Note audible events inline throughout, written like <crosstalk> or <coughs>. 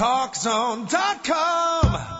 TalkZone.com.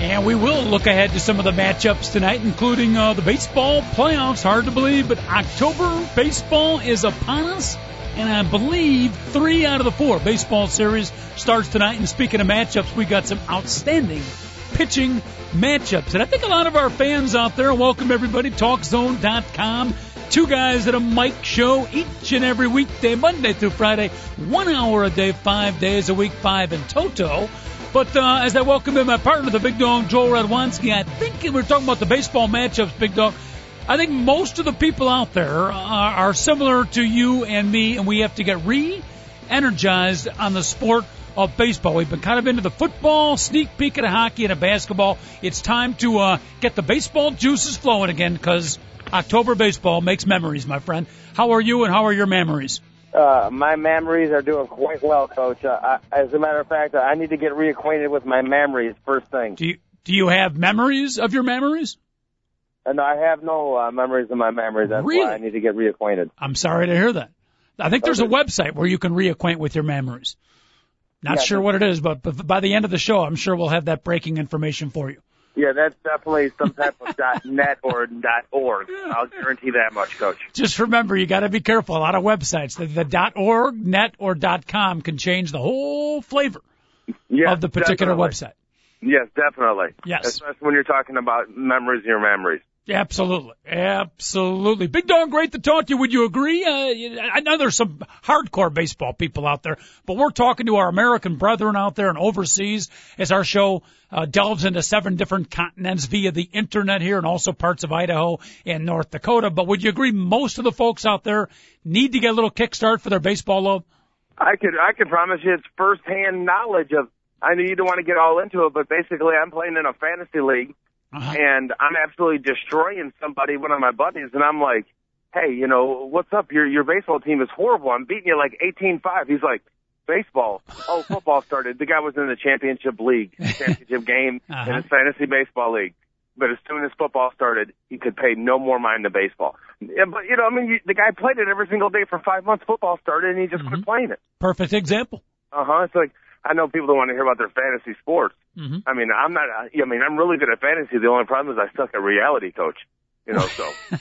And we will look ahead to some of the matchups tonight, including uh, the baseball playoffs. Hard to believe, but October baseball is upon us. And I believe three out of the four baseball series starts tonight. And speaking of matchups, we got some outstanding pitching matchups. And I think a lot of our fans out there, welcome everybody, TalkZone.com. Two guys at a mic show each and every weekday, Monday through Friday, one hour a day, five days a week, five in toto. But uh, as I welcome in my partner, the big dog, Joel Radwanski, I think we're talking about the baseball matchups, big dog. I think most of the people out there are, are similar to you and me, and we have to get re energized on the sport of baseball. We've been kind of into the football, sneak peek at a hockey and a basketball. It's time to uh, get the baseball juices flowing again because October baseball makes memories, my friend. How are you and how are your memories? Uh, my memories are doing quite well, Coach. Uh, I, as a matter of fact, I need to get reacquainted with my memories first thing. Do you do you have memories of your memories? And I have no uh, memories of my memories. That's Really? why I need to get reacquainted. I'm sorry to hear that. I think there's a website where you can reacquaint with your memories. Not Yeah, sure what it is, but, but by the end of the show, I'm sure we'll have that breaking information for you. Yeah, that's definitely some type of <laughs> dot .net or dot .org. I'll guarantee that much, Coach. Just remember, you got to be careful. A lot of websites, the, the .org, net, or .com can change the whole flavor Yes, of the particular definitely. website. Yes, definitely. Yes. Especially when you're talking about memories your memories. Absolutely, absolutely. Big dog, great to talk to you. Would you agree? Uh, I know there's some hardcore baseball people out there, but we're talking to our American brethren out there and overseas as our show uh, delves into seven different continents via the internet here and also parts of Idaho and North Dakota. But would you agree most of the folks out there need to get a little kickstart for their baseball love? I could I could promise you it's firsthand knowledge of. I know you don't want to get all into it, but basically I'm playing in a fantasy league, Uh-huh. and I'm absolutely destroying somebody, one of my buddies, and I'm like, "Hey, you know what's up? Your your baseball team is horrible. I'm beating you like 18-5." He's like, "Baseball? Oh, <laughs> football started." The guy was in the championship league, <laughs> championship game in Uh-huh. his fantasy baseball league. But as soon as football started, he could pay no more mind to baseball. Yeah, but you know, I mean, you, the guy played it every single day for five months. Football started, and he just quit playing it. Perfect example. Uh huh. It's like I know people don't want to hear about their fantasy sports. Mhm. I mean, I'm not. I mean, I'm really good at fantasy. The only problem is I suck at reality, coach. You know, so <laughs>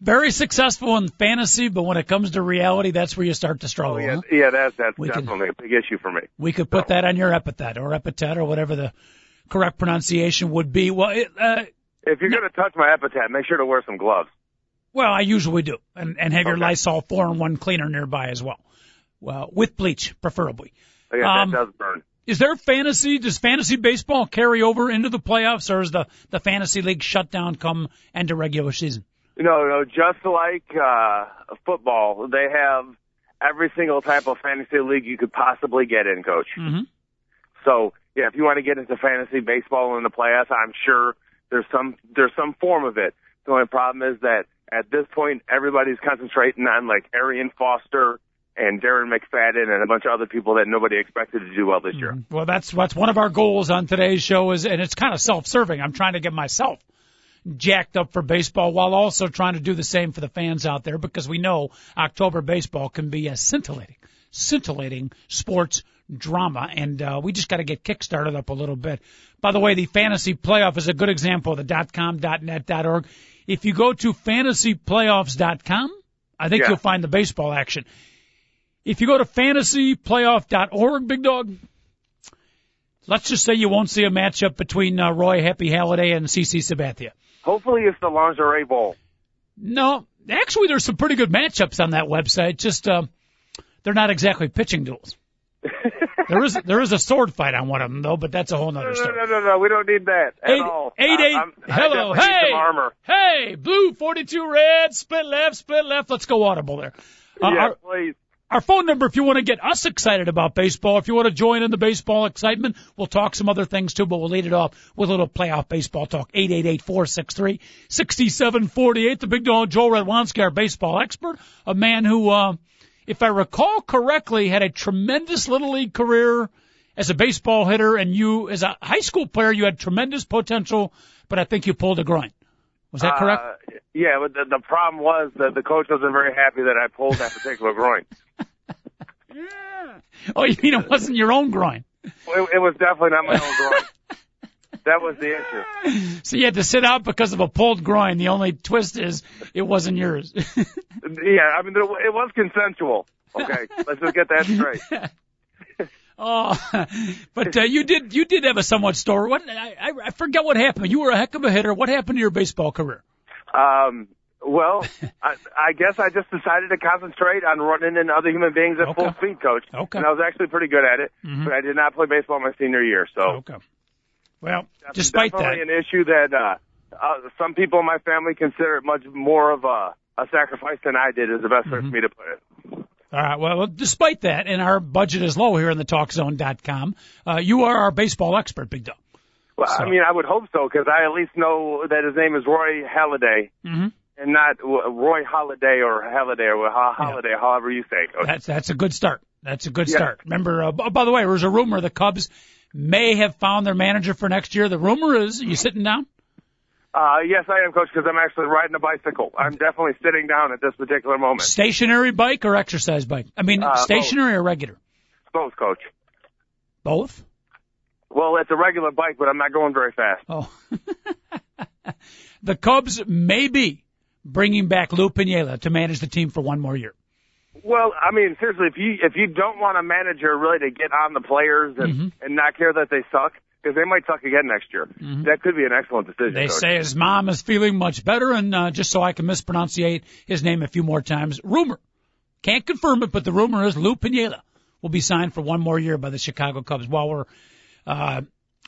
Very successful in fantasy, but when it comes to reality, that's where you start to struggle. oh, yeah, huh? yeah, that's that's We definitely a big issue for me. We could put that on your epithet or epithet or whatever the correct pronunciation would be. Well, it, uh, If you're gonna touch my epithet, make sure to wear some gloves. well, I usually do, and and have your Lysol four in one cleaner nearby as well. Well, with bleach, preferably. Oh, Yeah, Um, that does burn. Is there fantasy? Does fantasy baseball carry over into the playoffs, or is the the fantasy league shutdown come end of regular season? No, no, just like uh football, they have every single type of fantasy league you could possibly get in, coach. Mhm. So, yeah, if you want to get into fantasy baseball in the playoffs, I'm sure there's some there's some form of it. The only problem is that at this point everybody's concentrating on like Arian Foster and Darren McFadden and a bunch of other people that nobody expected to do well this year. Well, that's that's one of our goals on today's show is, and it's kind of self-serving. I'm trying to get myself jacked up for baseball while also trying to do the same for the fans out there because we know October baseball can be a scintillating, scintillating sports drama, and uh, we just got to get kickstarted up a little bit. By the way, the fantasy playoff is a good example of the .com, .net, .org. If you go to fantasyplayoffs.com, I think Yeah. you'll find the baseball action. If you go to fantasyplayoff.org, big dog, let's just say you won't see a matchup between uh, Roy Happy Halliday and CC Sabathia. Hopefully it's the Lingerie Bowl. No, actually, there's some pretty good matchups on that website. Just uh, they're not exactly pitching duels. <laughs> there is there is a sword fight on one of them though, but that's a whole No, nother no, story. no, no, no, we don't need that at Eight, all. eight, eight. I'm- hello, hey, armor. hey, blue, 42 red, split left, split left. Let's go audible there. Uh, yeah, our- please. Our phone number, if you want to get us excited about baseball, if you want to join in the baseball excitement, we'll talk some other things too, but we'll lead it off with a little playoff baseball talk. 888-463-6748. The big dog, Joel Radwanski, our baseball expert, a man who, uh, if I recall correctly, had a tremendous little league career as a baseball hitter, and you, as a high school player, you had tremendous potential, but I think you pulled a groin. Was that correct? Uh, yeah, but the, the problem was that the coach wasn't very happy that I pulled that particular <laughs> groin. Yeah. Oh, you mean it wasn't your own groin? It, it was definitely not my own groin. <laughs> That was the issue. So you had to sit out because of a pulled groin. The only twist is it wasn't yours. <laughs> Yeah, I mean, there, it was consensual. Okay, let's just get that straight. <laughs> oh, but uh, you did you did have a somewhat story. What I, I I forget what happened. You were a heck of a hitter. What happened to your baseball career? Um, well, <laughs> I, I guess I just decided to concentrate on running into other human beings at Okay. full speed, coach. Okay. And I was actually pretty good at it, Mhm. but I did not play baseball my senior year. So Okay. Well, that's despite that, definitely an issue that uh, uh, some people in my family consider it much more of a, a sacrifice than I did. Is the best way Mm-hmm. for me to put it. All right. Well, despite that, and our budget is low here in the TalkZone.com, uh, you are our baseball expert, Big Dog. Well, So- I mean, I would hope so because I at least know that his name is Roy Halladay Mm-hmm. And not Roy Holiday or Halliday or Ho- Holiday, however you say coach. That's that's a good start. That's a good Yeah. start. Remember, uh, by the way, there was a rumor the Cubs may have found their manager for next year. The rumor is, are you sitting down? Uh, yes, I am, coach, because I'm actually riding a bicycle. I'm definitely sitting down at this particular moment. Stationary bike or exercise bike? I mean, Uh, stationary or regular? Both, coach. Both. Well, it's a regular bike, but I'm not going very fast. Oh. <laughs> the Cubs may be bringing back Lou Piniella to manage the team for one more year. Well, I mean, seriously, if you if you don't want a manager really to get on the players and Mhm. and not care that they suck, because they might suck again next year, that could be an excellent decision. Mm-hmm. They coach. say his mom is feeling much better, and uh, just so I can mispronunciate his name a few more times, rumor. Can't confirm it, but the rumor is Lou Piniella will be signed for one more year by the Chicago Cubs. While we're uh,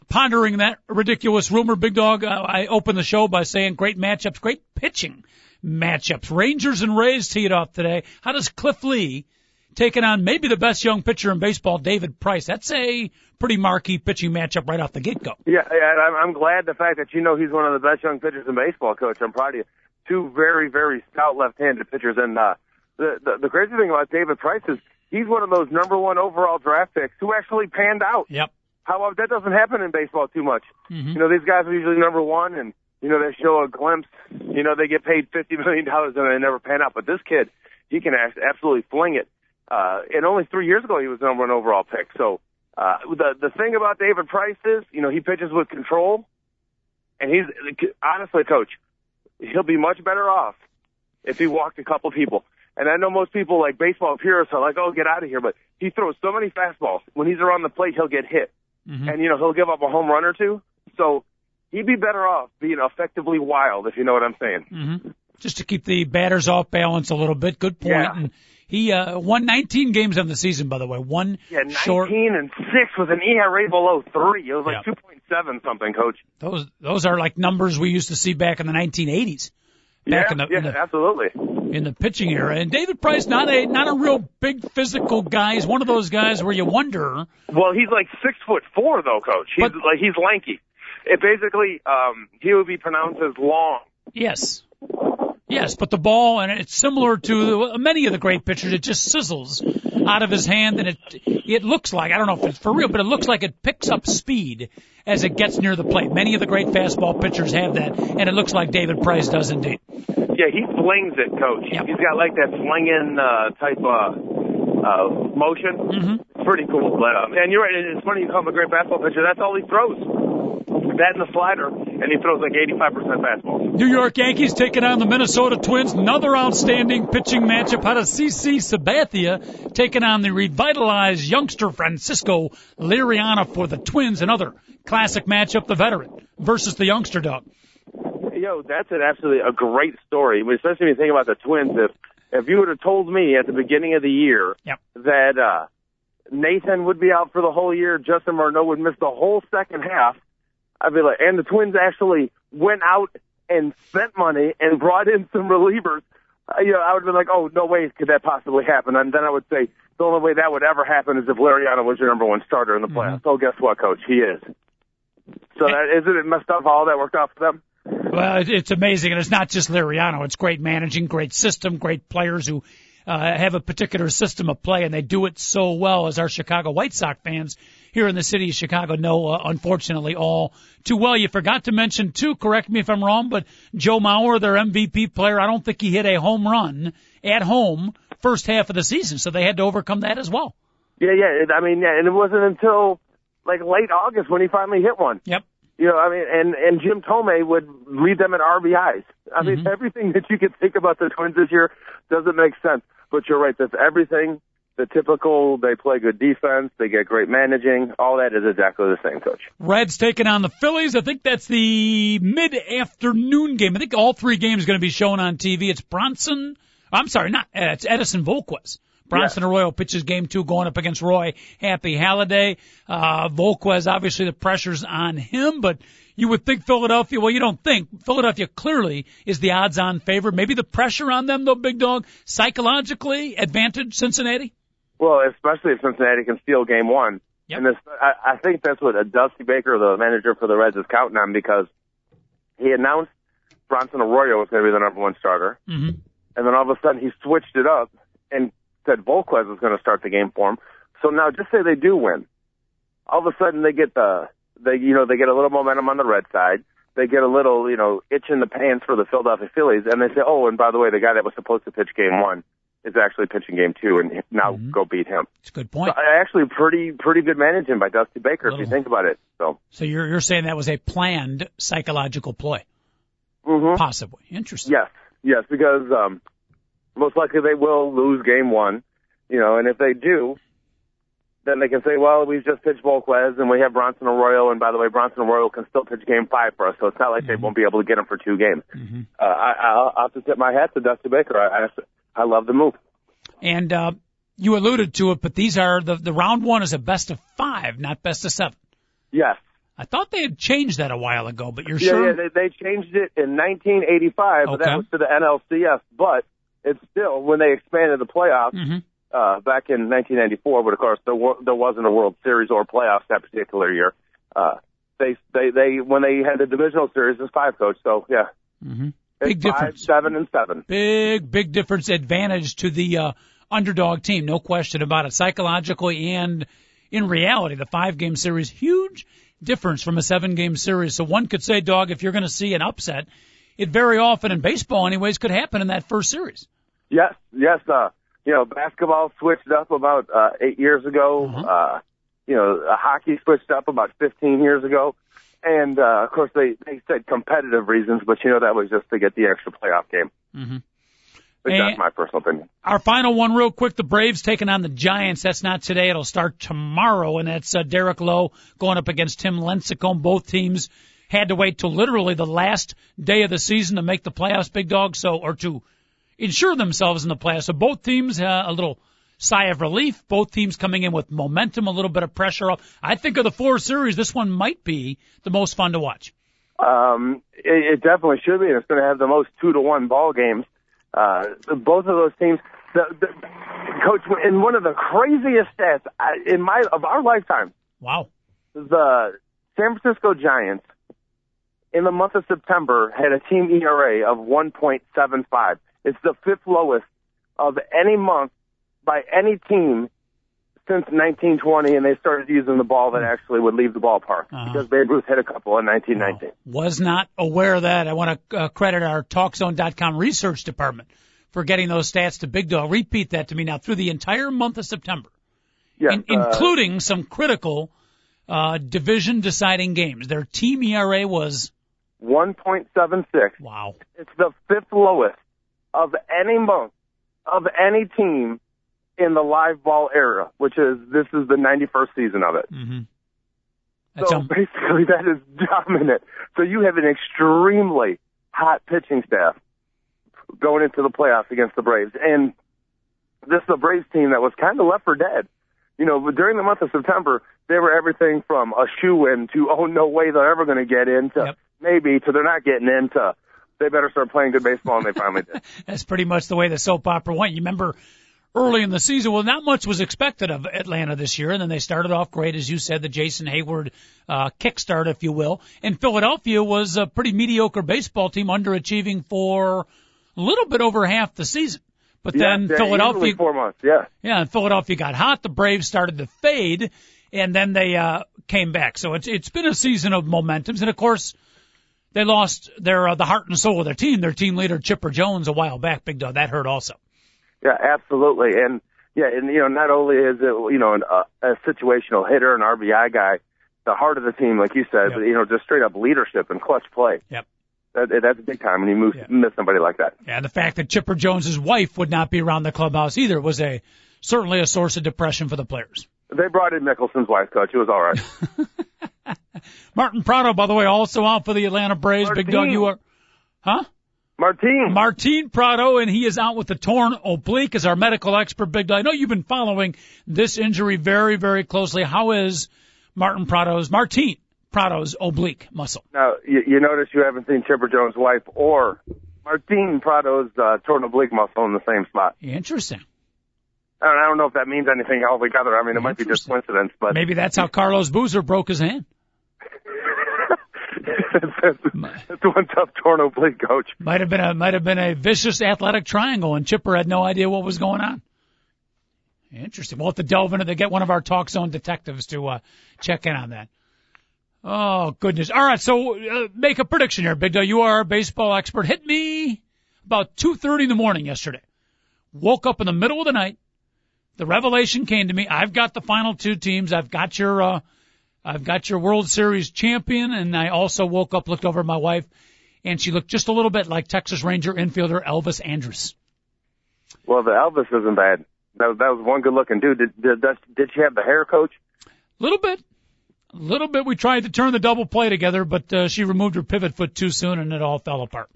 pondering that ridiculous rumor, Big Dog, uh, I opened the show by saying great matchups, great pitching matchups. Rangers and Rays teed off today. How does Cliff Lee taking on maybe the best young pitcher in baseball, David Price? That's a pretty marquee pitching matchup right off the get-go. Yeah, and I'm, I'm glad the fact that you know he's one of the best young pitchers in baseball, coach. I'm proud of you. Two very, very stout left-handed pitchers, and uh, the, the the crazy thing about David Price is he's one of those number one overall draft picks who actually panned out. Yep. However, that doesn't happen in baseball too much. Mhm. You know, these guys are usually number one, and you know they show a glimpse. You know, they get paid fifty million dollars and they never pan out. But this kid, he can absolutely fling it. Uh, and only three years ago, he was number one overall pick. So uh, the the thing about David Price is, you know, he pitches with control, and he's honestly, coach, he'll be much better off if he walked a couple people. And I know most people like baseball purists are like, "Oh, get out of here!" But he throws so many fastballs. When he's around the plate, he'll get hit Mhm. and you know he'll give up a home run or two. So he'd be better off being effectively wild, if you know what I'm saying. hmm Just to keep the batters off balance a little bit. Good point. Yeah. And he uh, won 19 games on the season, by the way. One Yeah, 19 short. and six with an ERA below three. It was like Yeah. 2.7 something, coach. Those those are like numbers we used to see back in the 1980s. Back yeah, in the, yeah, in the absolutely. in the pitching era. And David Price, not a not a real big physical guy. He's one of those guys where you wonder. Well, he's like six foot four though, coach. He's But- like he's lanky. It basically, um, he would be pronounced as long. Yes. Yes, but the ball, and it's similar to many of the great pitchers, it just sizzles out of his hand, and it it looks like I don't know if it's for real, but it looks like it picks up speed as it gets near the plate. Many of the great fastball pitchers have that, and it looks like David Price does indeed. Yeah, he flings it, coach. Yep. He's got like that slinging uh, type uh, uh, motion. Mm-hmm. Pretty cool. But um, and you're right. It's funny you call him a great basketball pitcher. That's all he throws. That and the slider, and he throws like 85% fastball. New York Yankees taking on the Minnesota Twins. Another outstanding pitching matchup. How does CC Sabathia taking on the revitalized youngster Francisco Liriano for the Twins? Another classic matchup. The veteran versus the youngster dog. Yo, that's an absolutely a great story. Especially when you think about the Twins. If if you would have told me at the beginning of the year Yep. that uh, Nathan would be out for the whole year, Justin Morneau would miss the whole second half, I'd be like, and the Twins actually went out and spent money and brought in some relievers. uh, you know, I would have been like, oh, no way could that possibly happen. And then I would say the only way that would ever happen is if Liriano was your number one starter in the playoffs. Mm-hmm. So guess what, coach? He is. So that isn't it messed up how all that worked out for them? Well, it's amazing, and it's not just Liriano. It's great managing, great system, great players who uh, have a particular system of play, and they do it so well. As our Chicago White Sox fans here in the city of Chicago know, uh, unfortunately, all too well. You forgot to mention too. Correct me if I'm wrong, but Joe Mauer, their MVP player, I don't think he hit a home run at home first half of the season, so they had to overcome that as well. Yeah, yeah. I mean, yeah, and it wasn't until like late August when he finally hit one. Yep. You know, I mean, and and Jim Thome would lead them in RBIs. I mean, mm-hmm. everything that you could think about the Twins this year doesn't make sense. But you're right. That's everything. The typical, they play good defense, they get great managing. All that is exactly the same, coach. Reds taking on the Phillies. I think that's the mid-afternoon game. I think all three games are going to be shown on TV. It's Bronson. I'm sorry, not it's Edinson Volquez Bronson. Arroyo pitches game two going up against Roy Happy Halliday. Uh, Volquez, obviously the pressure's on him, but you would think Philadelphia, well, you don't think. Philadelphia clearly is the odds on favorite. Maybe the pressure on them though, big dog, psychologically advantage Cincinnati? Well, especially if Cincinnati can steal game one. Yep. And this, I, I think that's what Dusty Baker, the manager for the Reds, is counting on because he announced Bronson Arroyo was going to be the number one starter. Mm-hmm. And then all of a sudden he switched it up and said Volquez was going to start the game for them. So now, just say they do win, all of a sudden they get the they you know they get a little momentum on the red side. They get a little you know itch in the pants for the Philadelphia Phillies, and they say, oh, and by the way, the guy that was supposed to pitch game one is actually pitching game two, and now mm-hmm. go beat him. It's a good point. So, actually, pretty pretty good managing by Dusty Baker if you think about it. So, so you're you're saying that was a planned psychological play, mm-hmm. possibly. Interesting. Yes, yes, because um, most likely they will lose game one, you know, and if they do, then they can say, well, we've just pitched Volquez and we have Bronson Arroyo, and by the way, Bronson Arroyo can still pitch game five for us, so it's not like mm-hmm. they won't be able to get him for two games. Mm-hmm. Uh, I, I'll, I'll have to tip my hat to Dusty Baker. I, I, I love the move. And, uh, you alluded to it, but these are the, the round one is a best of five, not best of seven. Yes. I thought they had changed that a while ago, but you're yeah, sure? Yeah, they, they changed it in 1985, okay. but that was to the NLCS. But it's still when they expanded the playoffs mm-hmm. uh, back in 1994, but of course there, were, there wasn't a World Series or playoffs that particular year. Uh, they they they when they had the divisional series, it's five coach. So yeah, mm-hmm. big five, difference. Seven and seven. Big big difference. Advantage to the uh, underdog team, no question about it. Psychologically and in reality, the five game series huge difference from a seven game series. So one could say, dog, if you're going to see an upset it very often in baseball, anyways, could happen in that first series. Yes, yes. Uh, you know, basketball switched up about uh, eight years ago. Uh-huh. Uh, you know, uh, hockey switched up about 15 years ago. And, uh, of course, they, they said competitive reasons, but, you know, that was just to get the extra playoff game. Mm-hmm. But and that's my personal opinion. Our final one, real quick. The Braves taking on the Giants. That's not today. It'll start tomorrow, and that's uh, Derek Lowe going up against Tim Lincecum. Both teams had to wait till literally the last day of the season to make the playoffs, big dog. So, or to ensure themselves in the playoffs. So both teams uh, a little sigh of relief. Both teams coming in with momentum, a little bit of pressure. I think of the four series, this one might be the most fun to watch. Um, it, it definitely should be. It's going to have the most two to one ball games. Uh, both of those teams. The, the, coach, in one of the craziest stats in my of our lifetime. Wow. The San Francisco Giants in the month of September had a team ERA of 1.75. It's the fifth lowest of any month by any team since 1920, and they started using the ball that actually would leave the ballpark uh-huh. because Babe Ruth hit a couple in 1919. Was not aware of that. I want to uh, credit our TalkZone.com research department for getting those stats to Big Dog. Repeat that to me now through the entire month of September, yes, in, uh, including some critical uh, division deciding games. Their team ERA was 1.76. Wow. It's the fifth lowest of any month of any team in the live ball era, which is this is the 91st season of it. Mm-hmm. So um... basically, that is dominant. So you have an extremely hot pitching staff going into the playoffs against the Braves, and this is a Braves team that was kind of left for dead. You know, during the month of September, they were everything from a shoe in to oh no way they're ever going to get into yep maybe to they're not getting into they better start playing good baseball, and they finally did. <laughs> That's pretty much the way the soap opera went. You remember early in the season, well, not much was expected of Atlanta this year, and then they started off great, as you said, the Jason Heyward uh, kickstart, if you will. And Philadelphia was a pretty mediocre baseball team, underachieving for a little bit over half the season. But Yeah, then yeah, Philadelphia, four months. Yeah. yeah, and Philadelphia got hot. The Braves started to fade, and then they uh, came back. So it's it's been a season of momentums, and of course. They lost their uh, the heart and soul of their team. Their team leader Chipper Jones a while back, Big Dog. That hurt also. Yeah, absolutely. And yeah, and you know, not only is it you know an, uh, a situational hitter, an RBI guy, the heart of the team, like you said, Yep. but, you know, just straight up leadership and clutch play. Yep. That, that's a big time when you move, Yeah. miss somebody like that. Yeah, and the fact that Chipper Jones's wife would not be around the clubhouse either was a certainly a source of depression for the players. They brought in Mickelson's wife, coach. It was all right. <laughs> Martin Prado, by the way, also out for the Atlanta Braves. Big Doug, you are, huh? Martin. Martin Prado, and he is out with the torn oblique as our medical expert. Big Doug, I know you've been following this injury very, very closely. How is Martin Prado's, Martin Prado's oblique muscle? now, you, you notice you haven't seen Chipper Jones' wife or Martin Prado's uh, torn oblique muscle in the same spot. Interesting. I don't, I don't know if that means anything altogether. I mean, it might be just coincidence, but Maybe that's how Carlos Boozer broke his hand. that's, <laughs> that's one tough torn oblique, coach. Might have been a might have been a vicious athletic triangle, and Chipper had no idea what was going on. Interesting. We'll have to delve into to get one of our talk zone detectives to uh, check in on that. Oh goodness! All right, so uh, make a prediction here, Big Dog. You are a baseball expert. Hit me about two thirty in the morning yesterday. Woke up in the middle of the night. The revelation came to me. I've got the final two teams. I've got your uh, I've got your World Series champion, and I also woke up, looked over at my wife, and she looked just a little bit like Texas Ranger infielder Elvis Andrus. Well, the Elvis isn't bad. That was, that was one good looking dude. Did, did, did, she have the hair, coach? A Little bit, a little bit. We tried to turn the double play together, but uh, she removed her pivot foot too soon, and it all fell apart.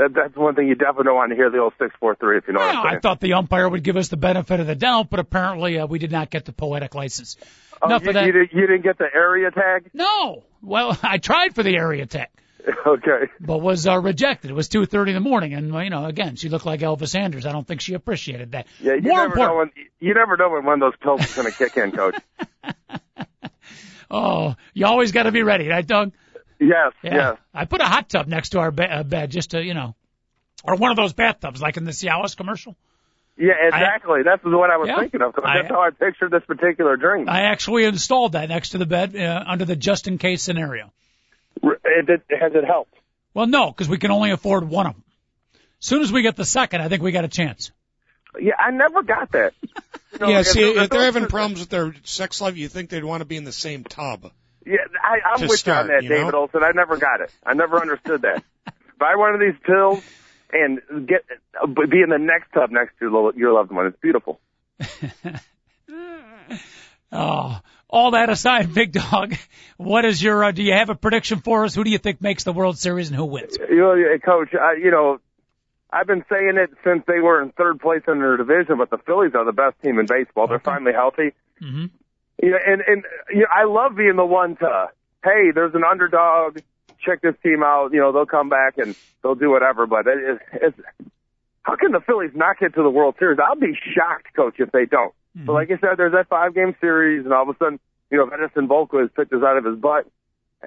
That, that's one thing you definitely don't want to hear the old 643, if you know what Well, I'm I thought the umpire would give us the benefit of the doubt, but apparently uh, we did not get the poetic license. Oh, Enough you, of that. You, did, you didn't get the area tag? No. Well, <laughs> I tried for the area tag. <laughs> okay. but was uh, rejected. It was 2:30 in the morning, and you know, again, she looked like Elvis Andrus. I don't think she appreciated that. Yeah, you More never know when you never know when one of those pills is going to kick in, coach. <laughs> oh, you always got to be ready, right, Doug? Yes, Yeah. yes. I put a hot tub next to our be- uh, bed just to, you know, or one of those bathtubs like in the Cialis commercial. Yeah, exactly. that's what I was Yeah. thinking of. 'cause I- that's how I pictured this particular drink. I actually installed that next to the bed uh, under the just in case scenario. It, it, has it helped? Well, no, because we can only afford one of them. As soon as we get the second, I think we got a chance. Yeah, I never got that. You <laughs> know, Yeah, if see, there- if they're having problems with their sex life, you think they'd want to be in the same tub. Yeah, I, I'm with you on that, you know? David Olson. I never got it. I never understood that. <laughs> Buy one of these pills and get be in the next tub next to your lo- your loved one. It's beautiful. <laughs> Oh, all that aside, Big Dog, what is your? Uh, do you have a prediction for us? Who do you think makes the World Series and who wins? You know, coach. I, you know, I've been saying it since they were in third place in their division, but the Phillies are the best team in baseball. They're Okay. finally healthy. hmm You know, and and you know, I love being the one to, hey, there's an underdog. Check this team out. You know, they'll come back and they'll do whatever. But it, it, it's how can the Phillies not get to the World Series? I'll be shocked, coach, if they don't. But like I said, there's that five game series, and all of a sudden, you know, if Edison Volquez pitches out of his butt,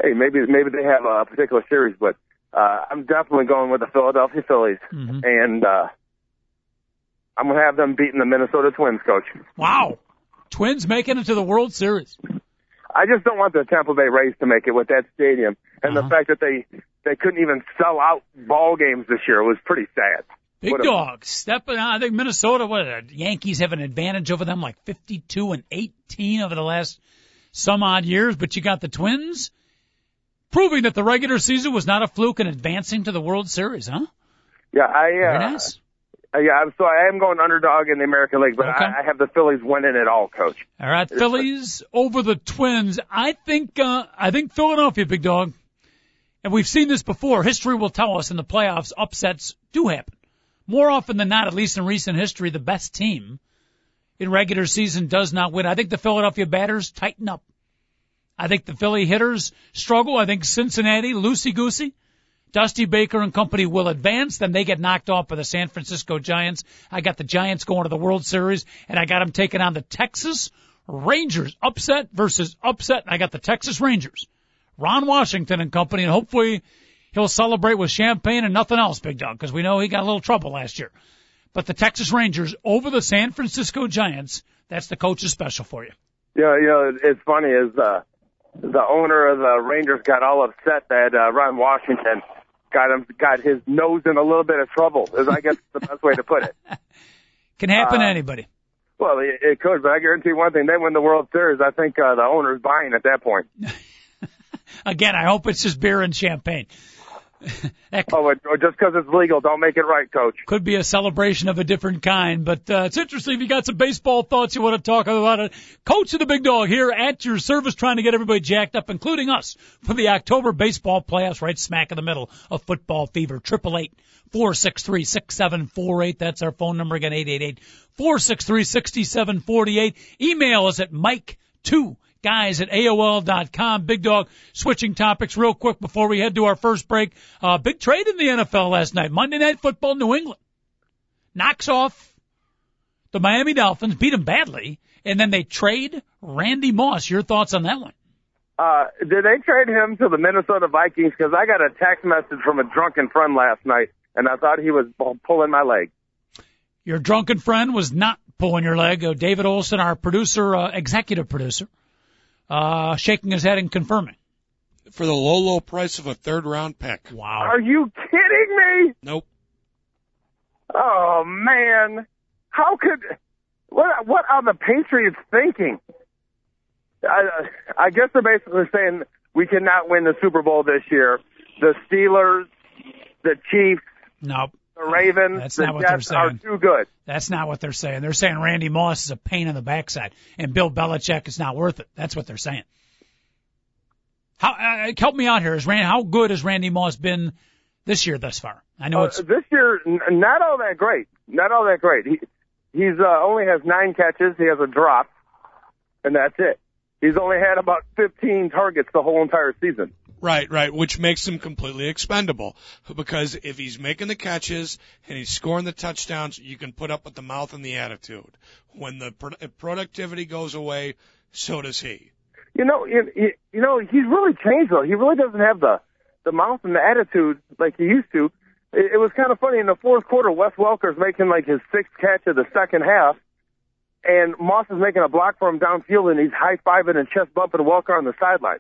hey, maybe maybe they have a particular series. But uh, I'm definitely going with the Philadelphia Phillies, Mhm. and uh, I'm gonna have them beating the Minnesota Twins, coach. Wow, Twins making it to the World Series. I just don't want the Tampa Bay Rays to make it with that stadium, and Uh-huh. the fact that they they couldn't even sell out ball games this year was pretty sad. Big What a- dog stepping out. I think Minnesota. What the Yankees have an advantage over them, like 52 and 18 over the last some odd years. But you got the Twins proving that the regular season was not a fluke and advancing to the World Series, huh? Yeah, I uh, nice. Uh, yeah, I'm so I am going underdog in the American League, but Okay. I, I have the Phillies winning it all, coach. All right, Phillies over the Twins. I think uh, I think Philadelphia, big dog. And we've seen this before. History will tell us in the playoffs, upsets do happen. More often than not, at least in recent history, the best team in regular season does not win. I think the Philadelphia batters tighten up. I think the Philly hitters struggle. I think Cincinnati, loosey goosey. Dusty Baker and company will advance, then they get knocked off by the San Francisco Giants. I got the Giants going to the World Series, and I got them taking on the Texas Rangers. Upset versus upset. I got the Texas Rangers. Ron Washington and company, and hopefully he'll celebrate with champagne and nothing else, Big Dog, because we know he got a little trouble last year. But the Texas Rangers over the San Francisco Giants, that's the coach's special for you. Yeah, you know, it's funny is uh, the owner of the Rangers got all upset that uh, Ron Washington got him got his nose in a little bit of trouble. Is I guess the best way to put it. <laughs> Can happen to Uh, anybody. Well, it, it could, but I guarantee one thing: they win the World Series. I think uh, the owner's buying at that point. <laughs> Again, I hope it's just beer and champagne. <laughs> Oh, or just because it's legal, don't make it right, Coach. could be a celebration of a different kind, but uh, it's interesting. If you got some baseball thoughts you want to talk about it, Coach of the Big Dog here at your service, trying to get everybody jacked up, including us, for the October baseball playoffs, right smack in the middle of football fever. Triple eight four six three six seven four eight. That's our phone number again. Eight eight eight four six three sixty seven forty eight. Email us at Mike two guys at AOL.com. Big Dog, switching topics real quick before we head to our first break. Uh, big trade in the NFL last night. Monday Night Football, New England knocks off the Miami Dolphins, beat them badly, and then they trade Randy Moss. Your thoughts on that one? Uh, did they trade him to the Minnesota Vikings? Because I got a text message from a drunken friend last night, and I thought he was pulling my leg. Your drunken friend was not pulling your leg. Uh, David Olson, our producer, uh, executive producer, uh, shaking his head and confirming. For the low, low price of a third round pick. Wow. Are you kidding me? Nope. Oh man, how could what what are the Patriots thinking? I, I guess they're basically saying we cannot win the Super Bowl this year. The Steelers, the Chiefs, No, the Ravens, That's the not what they're Jets are saying. too good. that's not what they're saying. They're saying Randy Moss is a pain in the backside, and Bill Belichick is not worth it. That's what they're saying. How uh, help me out here? Is Rand, how good has Randy Moss been this year thus far? I know Uh, it's this year, n- not all that great. Not all that great. He he's uh, only has nine catches. He has a drop, and that's it. He's only had about 15 targets the whole entire season. Right, right, which makes him completely expendable. Because if he's making the catches and he's scoring the touchdowns, you can put up with the mouth and the attitude. When the pro- productivity goes away, so does he. You know, you, you know, he's really changed though. He really doesn't have the the mouth and the attitude like he used to. It, it was kind of funny in the fourth quarter. Wes Welker's making like his sixth catch of the second half, and Moss is making a block for him downfield, and he's high fiving and chest bumping Welker on the sideline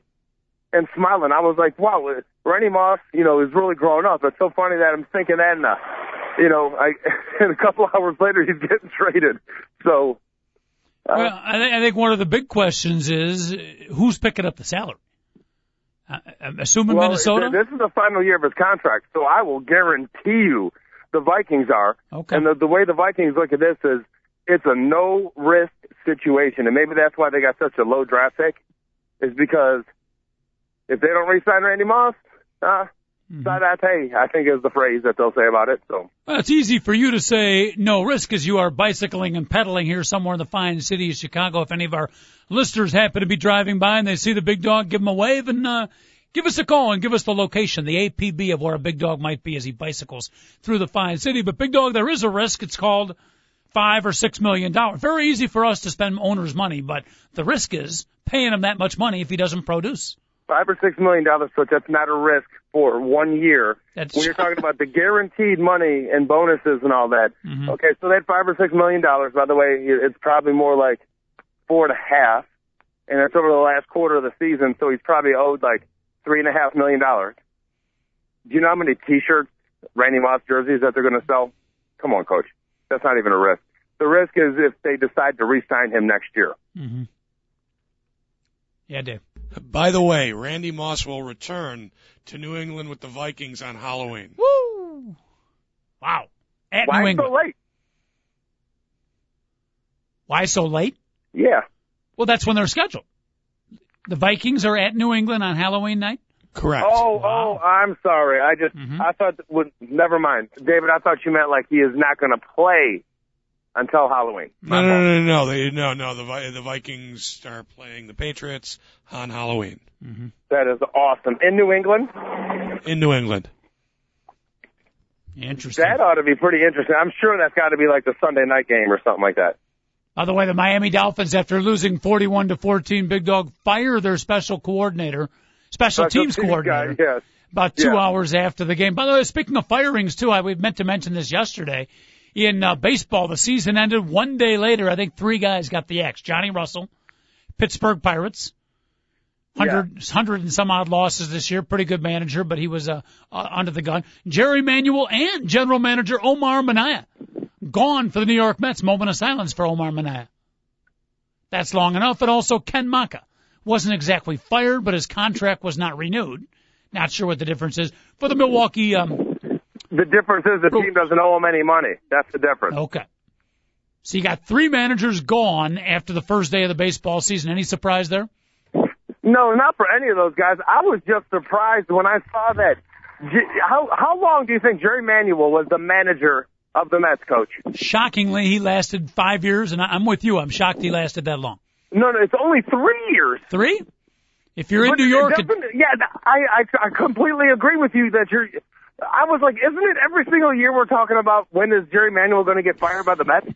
and smiling. I was like, wow, Randy Moss, you know, is really growing up. It's so funny that I'm thinking that, uh, you know, I <laughs> and a couple <laughs> hours later he's getting traded. So. Uh, Well, I, th- I think one of the big questions is uh, who's picking up the salary. Uh, I'm assuming Well, Minnesota. th- This is the final year of his contract, so I will guarantee you the Vikings are. Okay. And the, the way the Vikings look at this is it's a no risk situation, and maybe that's why they got such a low draft pick, is because if they don't re-sign Randy Moss, uh, Mhm. side pay, I think is the phrase that they'll say about it. So Well, it's easy for you to say no risk as you are bicycling and pedaling here somewhere in the fine city of Chicago. If any of our listeners happen to be driving by and they see the big dog, give them a wave and uh, give us a call and give us the location, the APB of where a big dog might be as he bicycles through the fine city. But big dog, there is a risk. It's called five or six million dollars. Very easy for us to spend owners' money, but the risk is paying him that much money if he doesn't produce. Five or six million dollars, so that's not a risk for one year. That's when you're talking about the guaranteed money and bonuses and all that. Mhm. Okay, so that five or six million dollars, by the way, it's probably more like four and a half, and it's over the last quarter of the season, so he's probably owed like three and a half million dollars. Do you know how many T-shirts, Randy Moss jerseys that they're going to sell? Come on, coach, that's not even a risk. The risk is if they decide to re-sign him next year. hmm Yeah, Dave. By the way, Randy Moss will return to New England with the Vikings on Halloween. Woo! Wow. At Why New so late? Why so late? Yeah. Well, that's when they're scheduled. The Vikings are at New England on Halloween night. Correct. Oh, Wow. oh, I'm sorry. I just, Mhm. I thought, well, never mind. David, I thought you meant like he is not going to play until Halloween. No, no, no, no, no. They, no, no. The the Vikings are playing the Patriots on Halloween mm-hmm. That is awesome. In New England? in New England. Interesting. That ought to be pretty interesting. I'm sure that's got to be like the Sunday night game or something like that. By the way, the Miami Dolphins, after losing 41 to 14, Big Dog fire their special coordinator, special, Special teams teams coordinator, guy, yes. about two Yeah. hours after the game. By the way, speaking of firings too, I we meant to mention this yesterday. In uh, baseball, the season ended one day later. I think three guys got the X. Johnny Russell, Pittsburgh Pirates, hundred hundred and some odd losses this year. Pretty good manager, but he was uh, uh, under the gun. Jerry Manuel and general manager Omar Minaya gone for the New York Mets. Moment of silence for Omar Minaya. That's long enough. And also Ken Macha wasn't exactly fired, but his contract was not renewed. Not sure what the difference is for the Milwaukee. Um, The difference is the team doesn't owe him any money. That's the difference. okay. So you got three managers gone after the first day of the baseball season. Any surprise there? No, not for any of those guys. I was just surprised when I saw that. How how long do you think Jerry Manuel was the manager of the Mets, coach? Shockingly, he lasted five years, and I'm with you. I'm shocked he lasted that long. No, no, it's only three years. Three? If you're in But New York, it, doesn't- yeah, I, I I completely agree with you that you're. I was like, isn't it every single year we're talking about when is Jerry Manuel going to get fired by the Mets?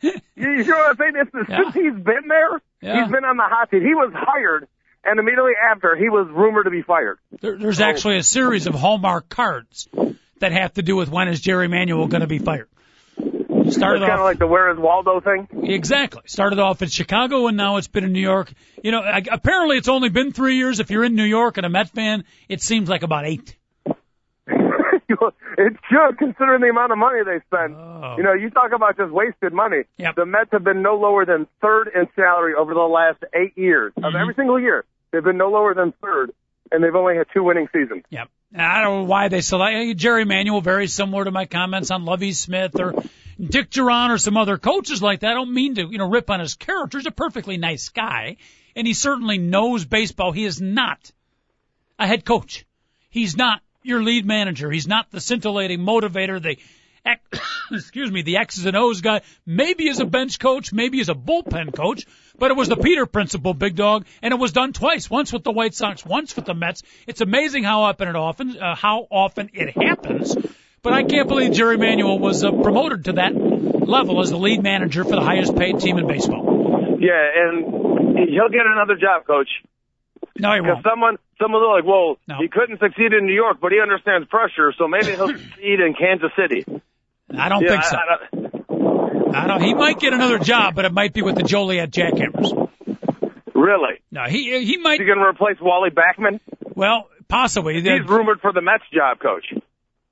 <laughs> you, you know what I'm saying? It's, Yeah. Since he's been there, Yeah. he's been on the hot seat. He was hired, and immediately after, he was rumored to be fired. there, there's actually a series of Hallmark cards that have to do with when is Jerry Manuel going to be fired. It's Started kind of like the Where is Waldo thing. exactly. Started off in Chicago, and now it's been in New York. You know, I, apparently it's only been three years. If you're in New York and a Met fan, it seems like about eight. <laughs> it should, considering the amount of money they spend. Oh. You know, you talk about just wasted money. Yep. The Mets have been no lower than third in salary over the last eight years. Of Mhm. every single year, they've been no lower than third, and they've only had two winning seasons. Yep. I don't know why they select Jerry Manuel, very similar to my comments on Lovie Smith or Dick Jauron or some other coaches like that. I don't mean to, you know, rip on his character. He's a perfectly nice guy, and he certainly knows baseball. He is not a head coach. He's not your lead manager. He's not the scintillating motivator, the <coughs> excuse me, the X's and O's guy. Maybe as a bench coach, maybe as a bullpen coach, but it was the Peter principle, big dog, and it was done twice. Once with the White Sox, once with the Mets. It's amazing how often it often uh, how often it happens. But I can't believe Jerry Manuel was uh, promoted to that level as the lead manager for the highest paid team in baseball. Yeah, and he'll get another job, coach. No, he won't. someone, someone like, well, No. he couldn't succeed in New York, but he understands pressure, so maybe he'll <laughs> succeed in Kansas City. I don't Yeah, think so. I, I don't, I don't. He might get another job, but it might be with the Joliet Jackhammers. really? No, he he might. Is he going to replace Wally Backman? Well, possibly. He's rumored for the Mets job, coach.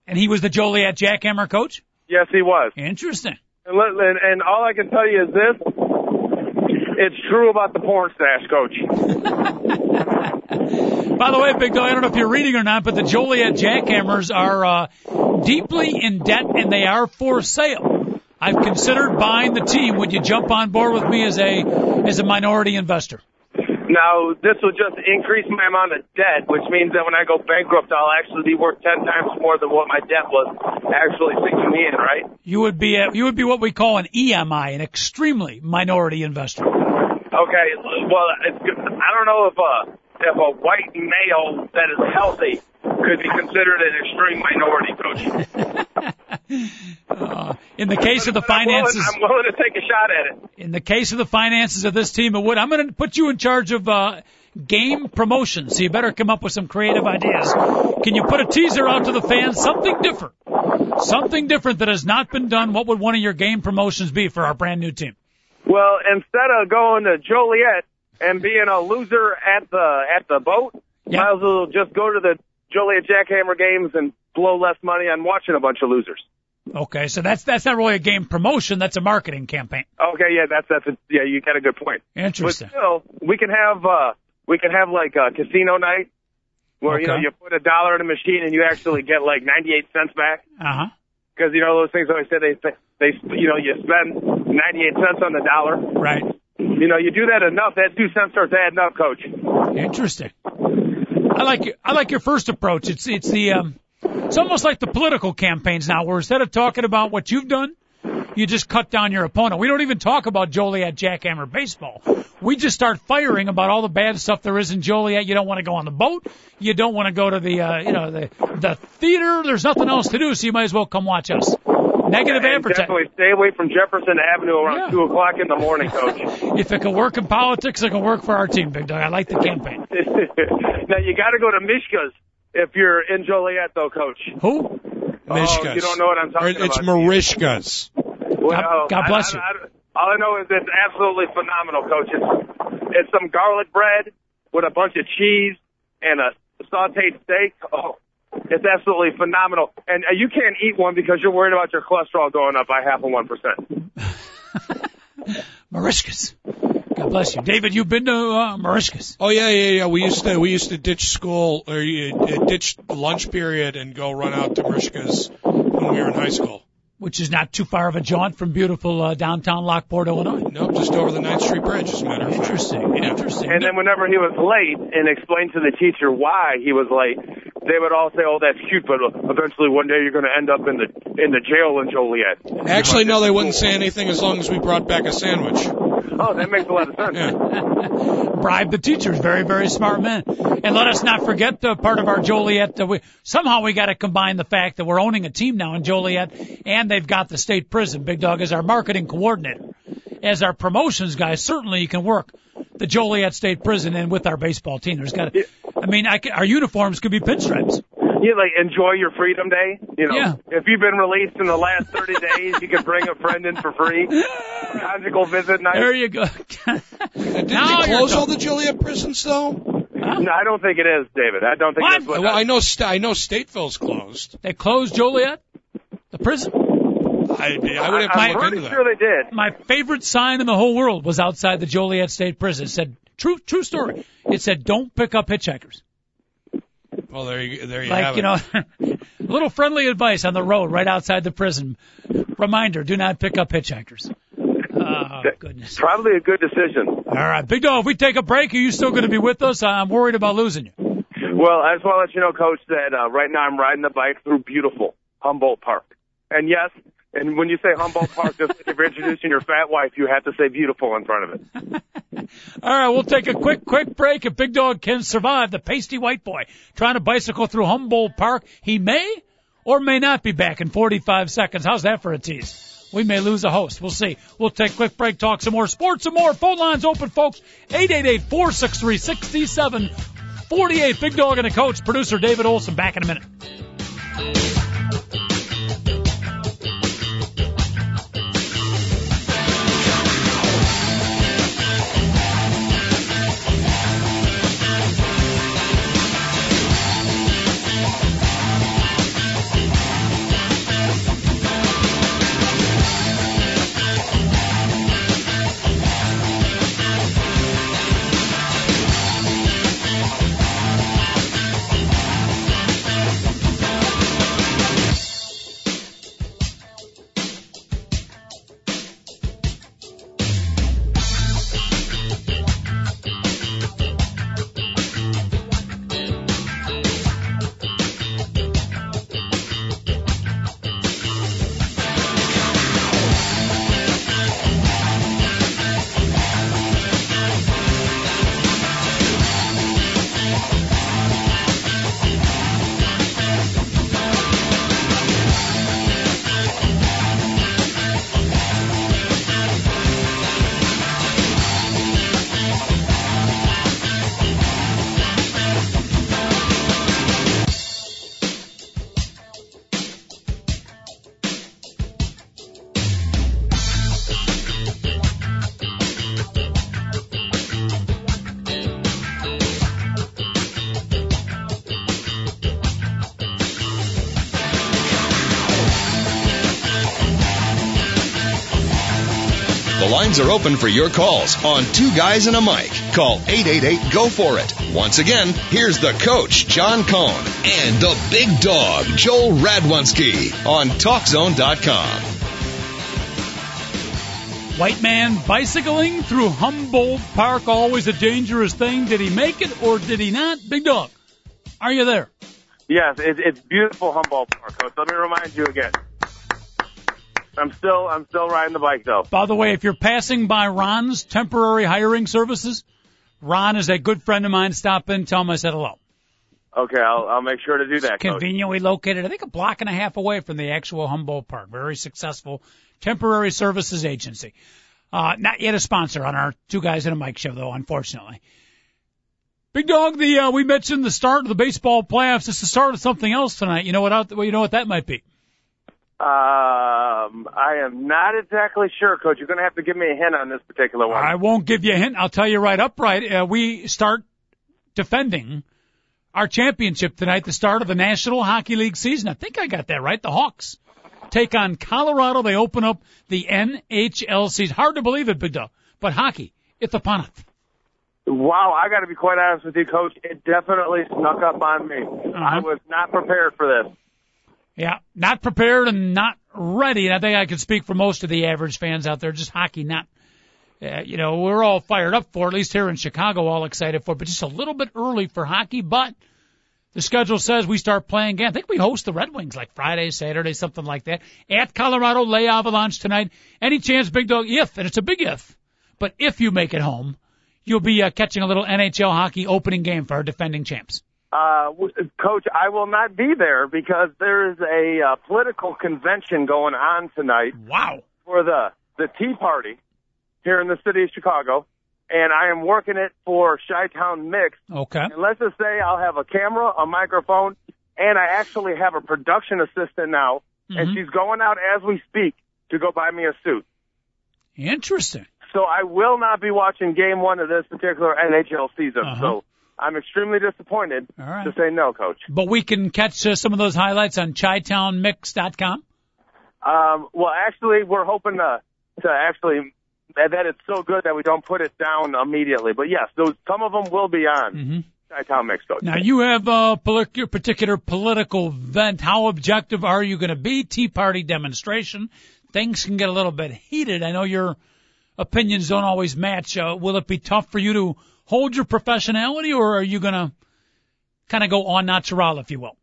And he was the Joliet Jackhammer coach. Yes, he was. Interesting. And, and, and all I can tell you is this. It's true about the porn stash, coach. <laughs> By the way, Big Dog, I don't know if you're reading or not, but the Joliet Jackhammers are uh, deeply in debt and they are for sale. I've considered buying the team. Would you jump on board with me as a as a minority investor? Now, this will just increase my amount of debt, which means that when I go bankrupt, I'll actually be worth 10 times more than what my debt was actually sinking me in, right? You would be a, you would be what we call an EMI, an extremely minority investor. Okay, well, it's, good. I don't know if a, if a white male that is healthy could be considered an extreme minority, coach. Uh, <laughs> in the case of the But I'm willing- finances, I'm willing to take a shot at it. in the case of the finances of this team, it would. I'm going to put you in charge of uh, game promotion, so you better come up with some creative ideas. Can you put a teaser out to the fans? Something different, something different that has not been done. What would one of your game promotions be for our brand new team? Well, instead of going to Joliet and being a loser at the at the boat, Yeah. might as well just go to the Joliet Jackhammer games and blow less money on watching a bunch of losers. Okay, so that's that's not really a game promotion. That's a marketing campaign. Okay, yeah, that's that's a, yeah, you got a good point. Interesting. But still, we can have uh we can have like a casino night where you know you put a dollar in a machine and you actually get like 98 cents back Uh huh. because you know those things always say they they you know you spend 98 cents on the dollar. Right. You know, you do that enough, that two cents starts adding up, coach. Interesting. I like your, I like your first approach. It's it's the um, it's almost like the political campaigns now, where instead of talking about what you've done, you just cut down your opponent. We don't even talk about Joliet Jackhammer baseball. We just start firing about all the bad stuff there is in Joliet. You don't want to go on the boat. You don't want to go to the, uh, you know, the the theater. There's nothing else to do, so you might as well come watch us. Negative and advertising. definitely stay away from Jefferson Avenue around Yeah. two o'clock in the morning, <laughs> Coach. If it can work in politics, it can work for our team, Big Dog. I like the campaign. <laughs> now you got to go to Mishka's if you're in Joliet, though, Coach. Who? Mishkas. Oh, you don't know what I'm talking Or It's about. Marishkas. Well, God bless I- you. I- I- all I know is it's absolutely phenomenal, Coach. It's, it's some garlic bread with a bunch of cheese and a sautéed steak. Oh, it's absolutely phenomenal. And uh, you can't eat one because you're worried about your cholesterol going up by half of one percent. <laughs> Marishkas. God bless you. David, you've been to uh, Marishkas. Oh yeah, yeah, yeah. We used to we used to ditch school or uh, ditch lunch period and go run out to Marishkas when we were in high school. which is not too far of a jaunt from beautiful uh, downtown Lockport, Illinois. Nope, just over the Ninth Street Bridge, as a matter of fact. Interesting. Interesting. And then whenever he was late and explained to the teacher why he was late, they would all say, "Oh, that's cute, but eventually one day you're going to end up in the in the jail in Joliet." Actually, no, they wouldn't say anything as long as we brought back a sandwich. Oh, that makes a lot of sense. Yeah. <laughs> bribe the teachers. Very, very smart men. And let us not forget the part of our Joliet. Uh, we, somehow we got to combine the fact that we're owning a team now in Joliet, and they've got the state prison. Big Dog as our marketing coordinator, as our promotions guy. Certainly, you can work the Joliet State Prison and with our baseball team. There's got. to I mean, I, ca- our uniforms could be pinstripes. You like enjoy your freedom day. You know, Yeah. if you've been released in the last 30 <laughs> days, you can bring a friend in for free. Conjugal visit night. There you go. Didn't <laughs> Now they close all the Joliet prisons though? No, I don't think it is, David. I don't think What? that's what. Well, I know Sta I know Stateville's closed. they closed Joliet, the prison. I, I would have to I'm look pretty into that. sure they did. my favorite sign in the whole world was outside the Joliet State Prison. It said, true, true story. It said, don't pick up hitchhikers. Well, there you there you Like, have you it. know, <laughs> a little friendly advice on the road right outside the prison. Reminder, do not pick up hitchhikers. Oh, goodness. Probably a good decision. All right, Big Dog, if we take a break, are you still going to be with us? I'm worried about losing you. Well, I just want to let you know, Coach, that uh, right now I'm riding the bike through beautiful Humboldt Park. And yes, and when you say Humboldt Park, just <laughs> if you're introducing your fat wife, you have to say beautiful in front of it. <laughs> All right, we'll take a quick, quick break. If Big Dog can survive, the pasty white boy trying to bicycle through Humboldt Park, he may or may not be back in 45 seconds. How's that for a tease? We may lose a host. We'll see. We'll take a quick break, talk some more sports, some more. Phone lines open, folks. 888-463-6748. Big Dog and a coach, producer David Olson. Back in a minute. The lines are open for your calls on Two Guys and a Mic. Call 888 Go For It. Once again, here's the coach, John Cohn, and the big dog, Joel Radwanski on TalkZone.com. White man bicycling through Humboldt Park, always a dangerous thing. Did he make it or did he not? Big Dog, are you there? Yes, it, it's beautiful Humboldt Park, Coach. Let me remind you again. I'm still I'm still riding the bike though. By the way, if you're passing by Ron's temporary hiring services, Ron is a good friend of mine. Stop in, tell him I said hello. Okay, I'll I'll make sure to do that. Coach. Conveniently located, I think a block and a half away from the actual Humboldt Park. Very successful temporary services agency. Uh, not yet a sponsor on our two guys in a mic show though, unfortunately. Big dog, the uh, we mentioned the start of the baseball playoffs. It's the start of something else tonight. You know what? Well, you know what that might be. Um, I am not exactly sure, Coach. You're going to have to give me a hint on this particular one. I won't give you a hint. I'll tell you right upright. Uh, we start defending our championship tonight, the start of the National Hockey League season. I think I got that right. The Hawks take on Colorado. They open up the NHL season. Hard to believe it, Big Dog, but hockey, it's upon us. Wow, I got to be quite honest with you, Coach. It definitely snuck up on me. Uh-huh. I was not prepared for this. Yeah, not prepared and not ready. And I think I can speak for most of the average fans out there. Just hockey, not, uh, you know, we're all fired up for, at least here in Chicago, all excited for, but just a little bit early for hockey. But the schedule says we start playing again. I think we host the Red Wings like Friday, Saturday, something like that. At Colorado, lay Avalanche tonight. Any chance, Big Dog, if, and it's a big if, but if you make it home, you'll be uh, catching a little NHL hockey opening game for our defending champs. Uh, Coach, I will not be there because there is a uh, political convention going on tonight. Wow. For the the Tea Party here in the city of Chicago, and I am working it for Chi-Town Mix. Okay. And let's just say I'll have a camera, a microphone, and I actually have a production assistant now, mm-hmm. and she's going out as we speak to go buy me a suit. Interesting. So I will not be watching game one of this particular NHL season. Uh-huh. So I'm extremely disappointed right. to say no, Coach. But we can catch uh, some of those highlights on ChiTownMix.com. Um, well, actually, we're hoping to to actually that it's so good that we don't put it down immediately. But yes, those some of them will be on. Mm-hmm. Chi-Town Mix, Coach. Now you have a particular political vent. How objective are you going to be? Tea Party demonstration. Things can get a little bit heated. I know your opinions don't always match. Uh, will it be tough for you to hold your professionality, or are you going to kind of go on natural, if you will?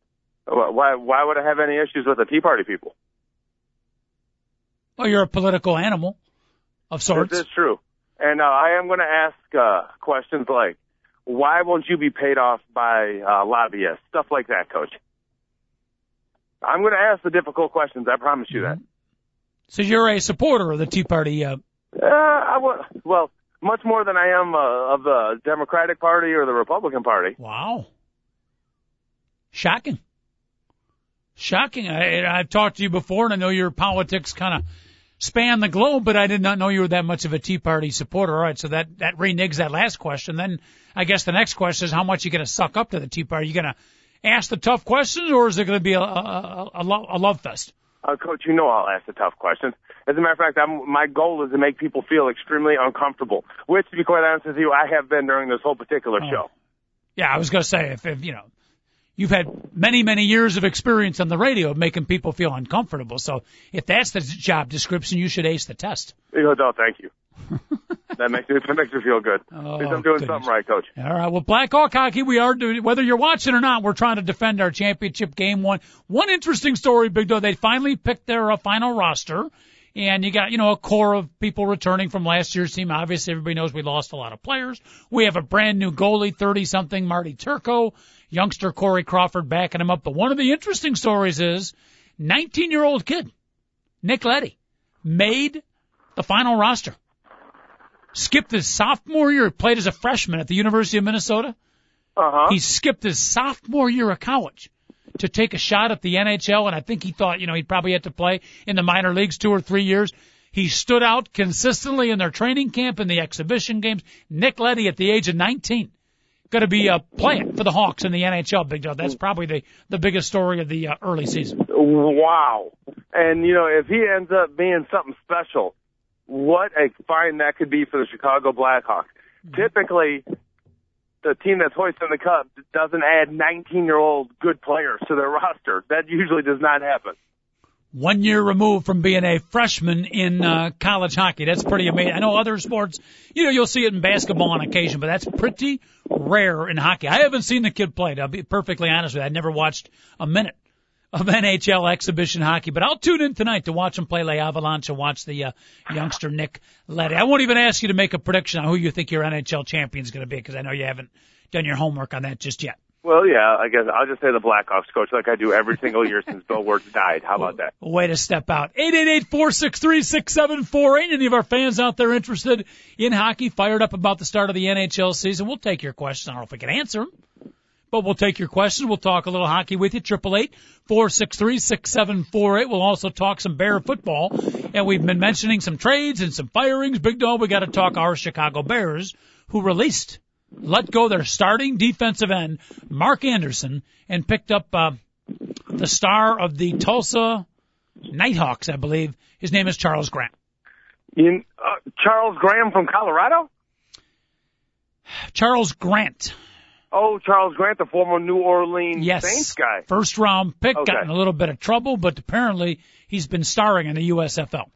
Why, why would I have any issues with the Tea Party people? Well, you're a political animal of sorts. This is true. And uh, I am going to ask uh, questions like, why won't you be paid off by uh, lobbyists? Stuff like that, Coach. I'm going to ask the difficult questions. I promise you that. So you're a supporter of the Tea Party? Uh, uh, I w- well, much more than I am uh, of the Democratic Party or the Republican Party. Wow. Shocking. Shocking. I, I've talked to you before, and I know your politics kind of span the globe, but I did not know you were that much of a Tea Party supporter. All right, so that that reneges that last question. Then I guess the next question is how much you going to suck up to the Tea Party? Are you going to ask the tough questions, or is it going to be a, a, a, a love fest? Uh, Coach, you know I'll ask the tough questions. As a matter of fact, I'm, my goal is to make people feel extremely uncomfortable, which, to be quite honest with you, I have been during this whole particular oh. show. Yeah, I was going to say, if, if, you know, you've had many, many years of experience on the radio making people feel uncomfortable. So if that's the job description, you should ace the test. You No, thank you. <laughs> that makes it that makes me feel good. Oh, I'm doing goodness. something right, Coach. All right. Well, Blackhawk hockey, we are doing. Whether you're watching or not, we're trying to defend our championship game one. One interesting story, Big Dog. They finally picked their uh, final roster. And you got, you know, a core of people returning from last year's team. Obviously, everybody knows we lost a lot of players. We have a brand new goalie, 30 something, Marty Turco, youngster Corey Crawford backing him up. But one of the interesting stories is 19 year old kid, Nick Leddy made the final roster skipped his sophomore year, played as a freshman at the University of Minnesota. Uh-huh. He skipped his sophomore year of college to take a shot at the NHL, and I think he thought, you know, he'd probably have to play in the minor leagues two or three years. He stood out consistently in their training camp and the exhibition games. Nick Leddy, at the age of 19 going to be uh, playing for the Hawks in the NHL, Big Dog. That's probably the the biggest story of the uh, early season. Wow! And you know, if he ends up being something special, what a find that could be for the Chicago Blackhawks. Typically, the team that's hoisting the cup doesn't add 19-year-old good players to their roster. That usually does not happen. One year removed from being a freshman in uh, college hockey. That's pretty amazing. I know other sports, you know, you'll see it in basketball on occasion, but that's pretty rare in hockey. I haven't seen the kid play. I'll be perfectly honest with you. I never watched a minute of NHL exhibition hockey. But I'll tune in tonight to watch them play La Avalanche and watch the uh, youngster Nick Leddy. I won't even ask you to make a prediction on who you think your NHL champion is going to be because I know you haven't done your homework on that just yet. Well, yeah, I guess I'll just say the Blackhawks coach, like I do every single year <laughs> since Bill Wirtz died. How about that? Way to step out. Eight eight eight four six three six seven four eight. Any of our fans out there interested in hockey, fired up about the start of the NHL season? We'll take your questions. I don't know if we can answer them, but we'll take your questions. We'll talk a little hockey with you. Triple eight four six three six seven four eight. We'll also talk some Bear football, and we've been mentioning some trades and some firings. Big dog, we got to talk our Chicago Bears, who released let go their starting defensive end, Mark Anderson, and picked up uh, the star of the Tulsa Nighthawks, I believe. His name is Charles Grant. In, uh, Charles Graham from Colorado? Charles Grant. Oh, Charles Grant, the former New Orleans yes. Saints guy. First round pick, Okay. got in a little bit of trouble, but apparently he's been starring in the USFL.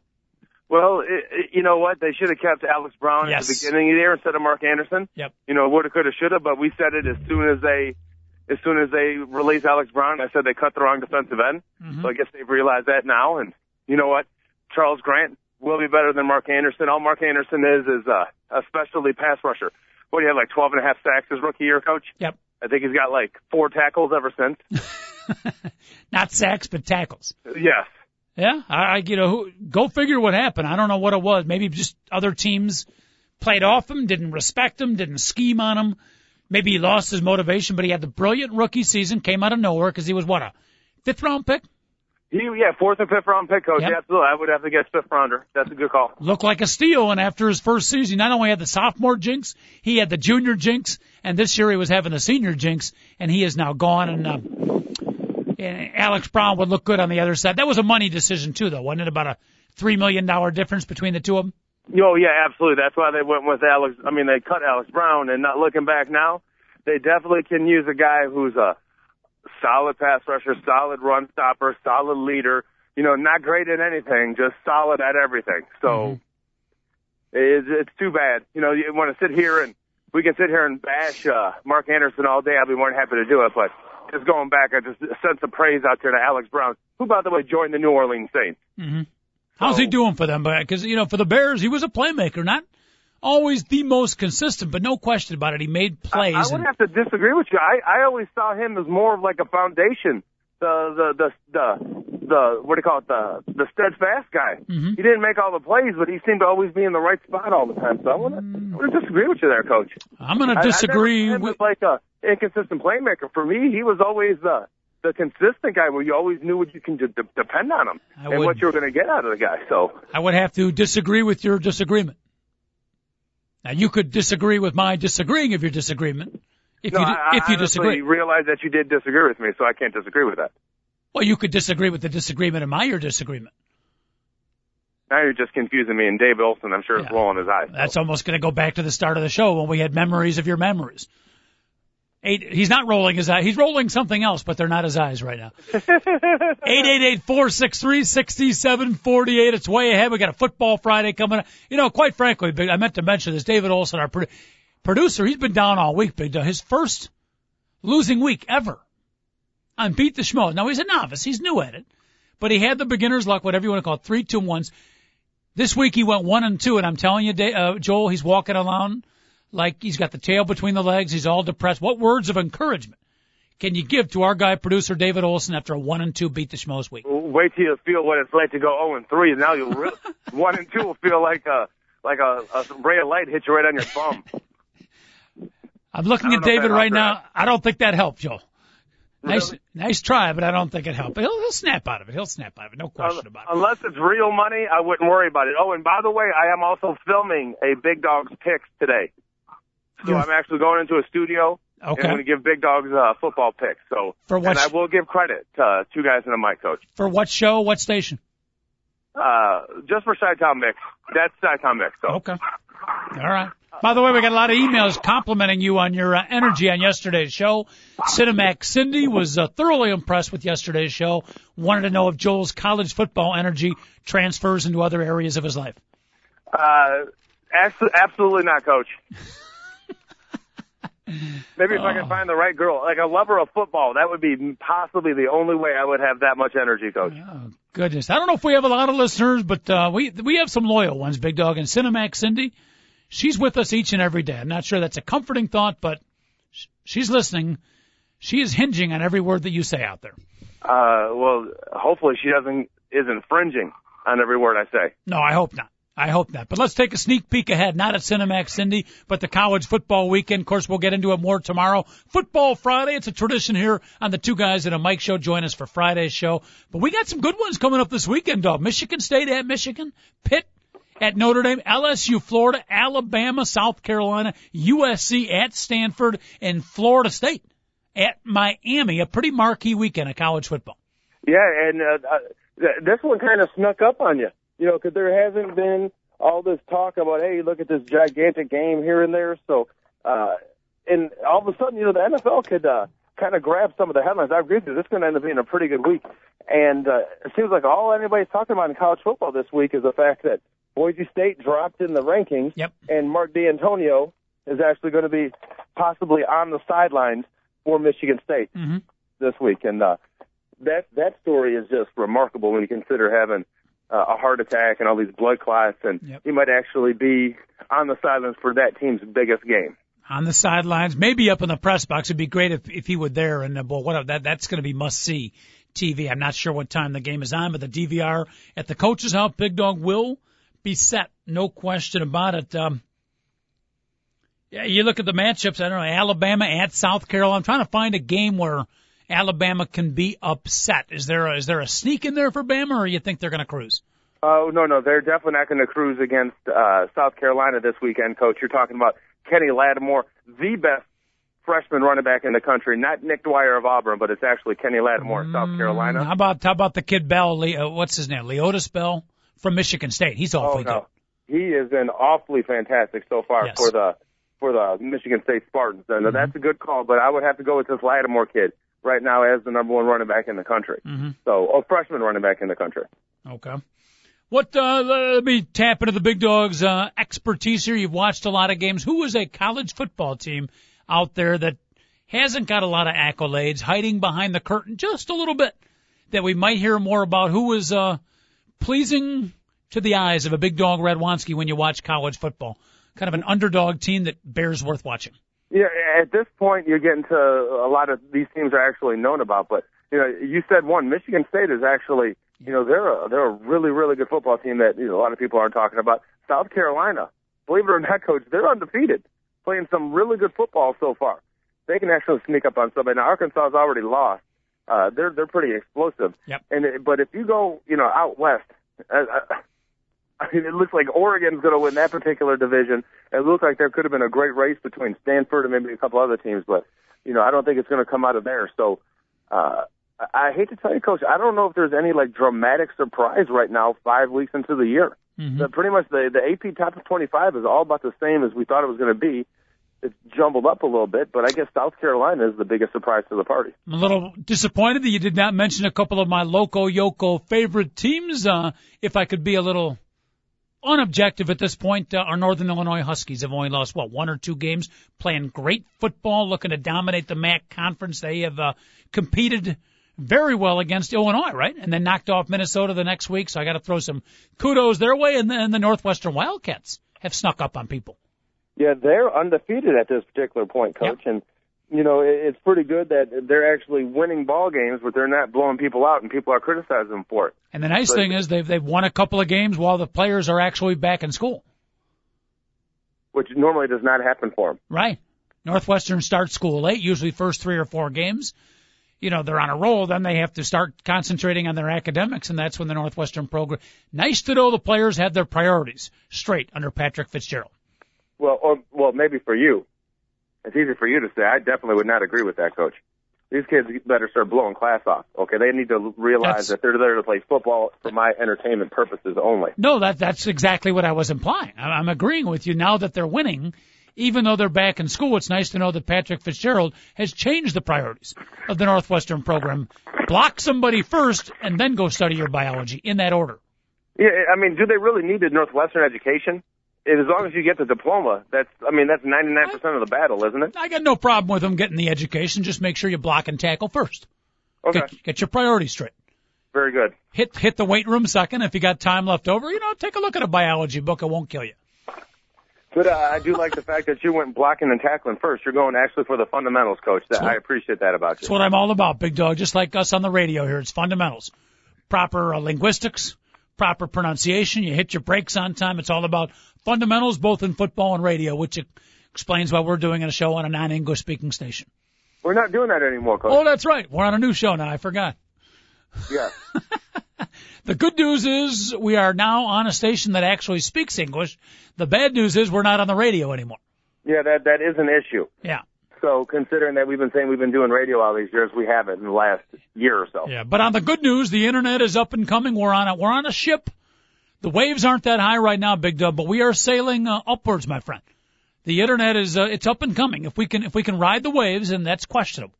Well, it, it, you know what? They should have kept Alex Brown Yes. at the beginning of the year instead of Mark Anderson. Yep. You know, woulda, coulda, shoulda, but we said it as soon as they, as soon as they released Alex Brown. I said they cut the wrong defensive end. Mhm. So I guess they've realized that now. And you know what? Charles Grant will be better than Mark Anderson. All Mark Anderson is is uh, a specialty pass rusher. What do you have, like 12 and a half sacks his rookie year, coach? Yep. I think he's got like four tackles ever since. <laughs> Not sacks, but tackles. yes. Yeah, I, I you know, who, go figure what happened. I don't know what it was. Maybe just other teams played off him, didn't respect him, didn't scheme on him. Maybe he lost his motivation, but he had the brilliant rookie season, came out of nowhere because he was what a fifth round pick. He, yeah, fourth and fifth round pick, coach. Yep. Absolutely. I would have to guess fifth rounder. That's a good call. Looked like a steal, and after his first season, he not only had the sophomore jinx, he had the junior jinx, and this year he was having the senior jinx, and he is now gone. And, uh, and Alex Brown would look good on the other side. That was a money decision too, though, wasn't it? About a three million dollar difference between the two of them. Oh yeah, absolutely. That's why they went with Alex. I mean, they cut Alex Brown, and not looking back now, they definitely can use a guy who's a solid pass rusher, solid run stopper, solid leader. You know, not great at anything, just solid at everything. So it's, it's too bad. You know, you want to sit here and we can sit here and bash uh, Mark Anderson all day. I'd be more than happy to do it, but just going back, I just sent some praise out there to Alex Brown, who, by the way, joined the New Orleans Saints. Mm-hmm. How's he doing for them? Because you know, for the Bears, he was a playmaker, not always the most consistent, but no question about it, he made plays. I, I would and, have to disagree with you. I, I always saw him as more of like a foundation, the the the the, the what do you call it, the the steadfast guy. Mhm. He didn't make all the plays, but he seemed to always be in the right spot all the time. So I want to I disagree with you there, Coach. I'm going I- to I disagree saw him with. like a inconsistent playmaker. For me, he was always the the consistent guy where you always knew what you can de- depend on him I and would- what you were going to get out of the guy. So I would have to disagree with your disagreement. Now you could disagree with my disagreeing of your disagreement. If no, you I, if you disagree, realize that you did disagree with me, so I can't disagree with that. well, you could disagree with the disagreement of my your disagreement. Now you're just confusing me, and Dave Olson, I'm sure, is rolling his eyes. That's almost going to go back to the start of the show when we had memories of your memories. Eight, he's not rolling his eyes. He's rolling something else, but they're not his eyes right now. <laughs> Eight eight eight four six three sixty seven forty eight. It's way ahead. We got a football Friday coming up. You know, quite frankly, I meant to mention this. David Olson, our produ- producer, he's been down all week. Big His first losing week ever on Beat the Schmo. Now he's a novice. He's new at it, but he had the beginner's luck, whatever you want to call it, three, two, ones. This week he went one and two, and I'm telling you, uh, Joel, he's walking around like he's got the tail between the legs. He's all depressed. What words of encouragement can you give to our guy, producer David Olson, after a one and two beat the Schmoes week? Wait till you feel what it's like to go 0 and 3, and now you'll re- <laughs> one and two will feel like a like a, a ray of light hit you right on your thumb. I'm looking at don't know if David right now. I don't think that helped, Joel. Nice, Really? nice try, but I don't think it helped. He'll, he'll snap out of it. He'll snap out of it. No question about it. Unless it's real money, I wouldn't worry about it. Oh, and by the way, I am also filming a Big Dogs picks today. So I'm actually going into a studio and I'm going to give Big Dogs uh, football picks. So For what and I will give credit to uh, two guys and a mic coach. For what show? What station? Uh, just for Chi-Town Mix. That's Chi-Town Mix. So Okay. All right. By the way, we got a lot of emails complimenting you on your uh, energy on yesterday's show. Cinemax Cindy was uh, thoroughly impressed with yesterday's show. Wanted to know if Joel's college football energy transfers into other areas of his life. uh, absolutely not, Coach. <laughs> Maybe if I can find the right girl, like a lover of football, that would be possibly the only way I would have that much energy, Coach. Oh, goodness. I don't know if we have a lot of listeners, but uh, we we have some loyal ones, Big Dog. And Cinemax Cindy, she's with us each and every day. I'm not sure that's a comforting thought, but she's listening. She is hinging on every word that you say out there. Uh, well, hopefully she doesn't isn't fringing on every word I say. No, I hope not. I hope not. But let's take a sneak peek ahead, not at Cinemax Cindy, but the college football weekend. Of course, we'll get into it more tomorrow. Football Friday, it's a tradition here on the Two Guys at a Mic show. Join us for Friday's show. But we got some good ones coming up this weekend, dog. Michigan State at Michigan, Pitt at Notre Dame, LSU, Florida, Alabama, South Carolina, USC at Stanford, and Florida State at Miami. A pretty marquee weekend of college football. Yeah, and uh, uh, this one kind of snuck up on you you know, because there hasn't been all this talk about, hey, look at this gigantic game here and there. So, uh, and all of a sudden, you know, the NFL could uh, kind of grab some of the headlines. I agree with you. This is going to end up being a pretty good week. And uh, it seems like all anybody's talking about in college football this week is the fact that Boise State dropped in the rankings, yep. and Mark Dantonio is actually going to be possibly on the sidelines for Michigan State mm-hmm. this week. And uh, that that story is just remarkable when you consider having – uh, a heart attack and all these blood clots, and yep. he might actually be on the sidelines for that team's biggest game. On the sidelines, maybe up in the press box. It'd be great if if he were there. And uh, well, what that that's going to be must see TV. I'm not sure what time the game is on, but the DVR at the coach's house, Big Dog will be set. No question about it. Um, yeah, you look at the matchups. I don't know Alabama at South Carolina. I'm trying to find a game where Alabama can be upset. Is there a, is there a sneak in there for Bama, or you think they're going to cruise? Oh no, no, they're definitely not going to cruise against uh, South Carolina this weekend, Coach. You're talking about Kenny Lattimore, the best freshman running back in the country, not Nick Dwyer of Auburn, but it's actually Kenny Lattimore of South mm, Carolina. How about how about the kid Bell? Le, uh, what's his name? Leotis Bell from Michigan State. He's awfully oh, no. good. He has been awfully fantastic so far yes. for the for the Michigan State Spartans, and mm-hmm. that's a good call. But I would have to go with this Lattimore kid right now as the number one running back in the country. Mm-hmm. So, a freshman running back in the country. Okay. What, uh, let me tap into the big dog's, uh, expertise here. You've watched a lot of games. Who is a college football team out there that hasn't got a lot of accolades, hiding behind the curtain just a little bit, that we might hear more about? Who is, uh, pleasing to the eyes of a big dog Radwanski when you watch college football? Kind of an underdog team that bears worth watching. Yeah, at this point, you're getting to a lot of these teams are actually known about. But you know, you said one, Michigan State is actually, you know, they're a they're a really really good football team that you know, a lot of people aren't talking about. South Carolina, believe it or not, coach, they're undefeated, playing some really good football so far. They can actually sneak up on somebody. Now Arkansas has already lost. Uh, they're they're pretty explosive. Yep. And but if you go, you know, out west, uh, uh I mean, it looks like Oregon's going to win that particular division. It looks like there could have been a great race between Stanford and maybe a couple other teams, but you know, I don't think it's going to come out of there. So, uh, I hate to tell you, Coach, I don't know if there's any like dramatic surprise right now, five weeks into the year. Mm-hmm. But pretty much the the AP top of 25 is all about the same as we thought it was going to be. It's jumbled up a little bit, but I guess South Carolina is the biggest surprise to the party. I'm a little disappointed that you did not mention a couple of my loco yoko favorite teams. Uh, if I could be a little unobjective at this point. Uh, our Northern Illinois Huskies have only lost what one or two games, playing great football, looking to dominate the MAC conference. They have uh, competed very well against Illinois, right? And then knocked off Minnesota the next week. So I got to throw some kudos their way. And then the Northwestern Wildcats have snuck up on people. Yeah, they're undefeated at this particular point, coach. Yep. And you know, it's pretty good that they're actually winning ball games, but they're not blowing people out, and people are criticizing them for it. And the nice but, thing is they've they've won a couple of games while the players are actually back in school, which normally does not happen for them. Right. Northwestern starts school late, usually first three or four games. You know, they're on a roll, then they have to start concentrating on their academics, and that's when the Northwestern program. Nice to know the players have their priorities straight under Patrick Fitzgerald. Well, or well, maybe for you, it's easy for you to say. I definitely would not agree with that, coach. These kids better start blowing class off. Okay, they need to realize that's, that they're there to play football for my entertainment purposes only. No, that that's exactly what I was implying. I'm agreeing with you. Now that they're winning, even though they're back in school, it's nice to know that Patrick Fitzgerald has changed the priorities of the Northwestern program. Block somebody first, and then go study your biology in that order. Yeah, I mean, do they really need a Northwestern education? As long as you get the diploma, that's I mean that's 99% of the battle, isn't it? I got no problem with them getting the education. Just make sure you block and tackle first. Okay, Get, get your priorities straight. very good. Hit hit the weight room second. If you got time left over, you know, take a look at a biology book. It won't kill you. But uh, I do like the fact that you went blocking and tackling first. You're going actually for the fundamentals, coach. That, I appreciate that about you. That's what I'm all about, big dog. Just like us on the radio here, it's fundamentals, proper uh, linguistics, proper pronunciation. You hit your breaks on time. It's all about fundamentals, both in football and radio, which explains why we're doing a show on a non-English speaking station. We're not doing that anymore, coach. Oh, that's right. We're on a new show now. I forgot. Yeah. <laughs> The good news is we are now on a station that actually speaks English. The bad news is we're not on the radio anymore. Yeah, that that is an issue. Yeah. So considering that we've been saying we've been doing radio all these years, we haven't in the last year or so. Yeah, but on the good news, the internet is up and coming. We're on a we're on a ship. The waves aren't that high right now, Big Dub, but we are sailing uh, upwards, my friend. The internet is uh, it's up and coming. If we can if we can ride the waves, and that's questionable.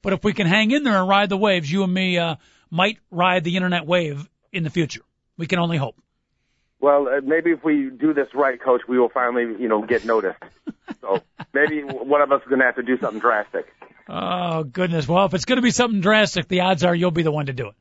But if we can hang in there and ride the waves, you and me uh, might ride the internet wave in the future. We can only hope. Well, uh, maybe if we do this right, coach, we will finally, you know, get noticed. so <laughs> maybe one of us is going to have to do something drastic. Oh goodness! Well, if it's going to be something drastic, the odds are you'll be the one to do it.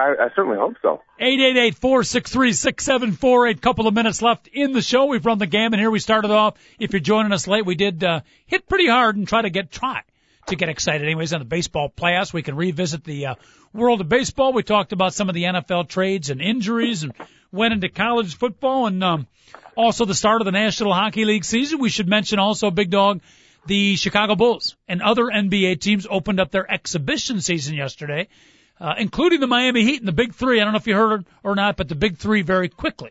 I, I certainly hope so. Eight eight eight four six three six seven four eight. Couple of minutes left in the show. We've run the gamut here. We started off. If you're joining us late, we did uh, hit pretty hard and try to get try to get excited. Anyways, on the baseball playoffs, we can revisit the uh, world of baseball. We talked about some of the NFL trades and injuries, and went into college football and um, also the start of the National Hockey League season. We should mention also, Big Dog, the Chicago Bulls and other NBA teams opened up their exhibition season yesterday uh, including the Miami Heat and the Big Three. I don't know if you heard or not, but the Big Three very quickly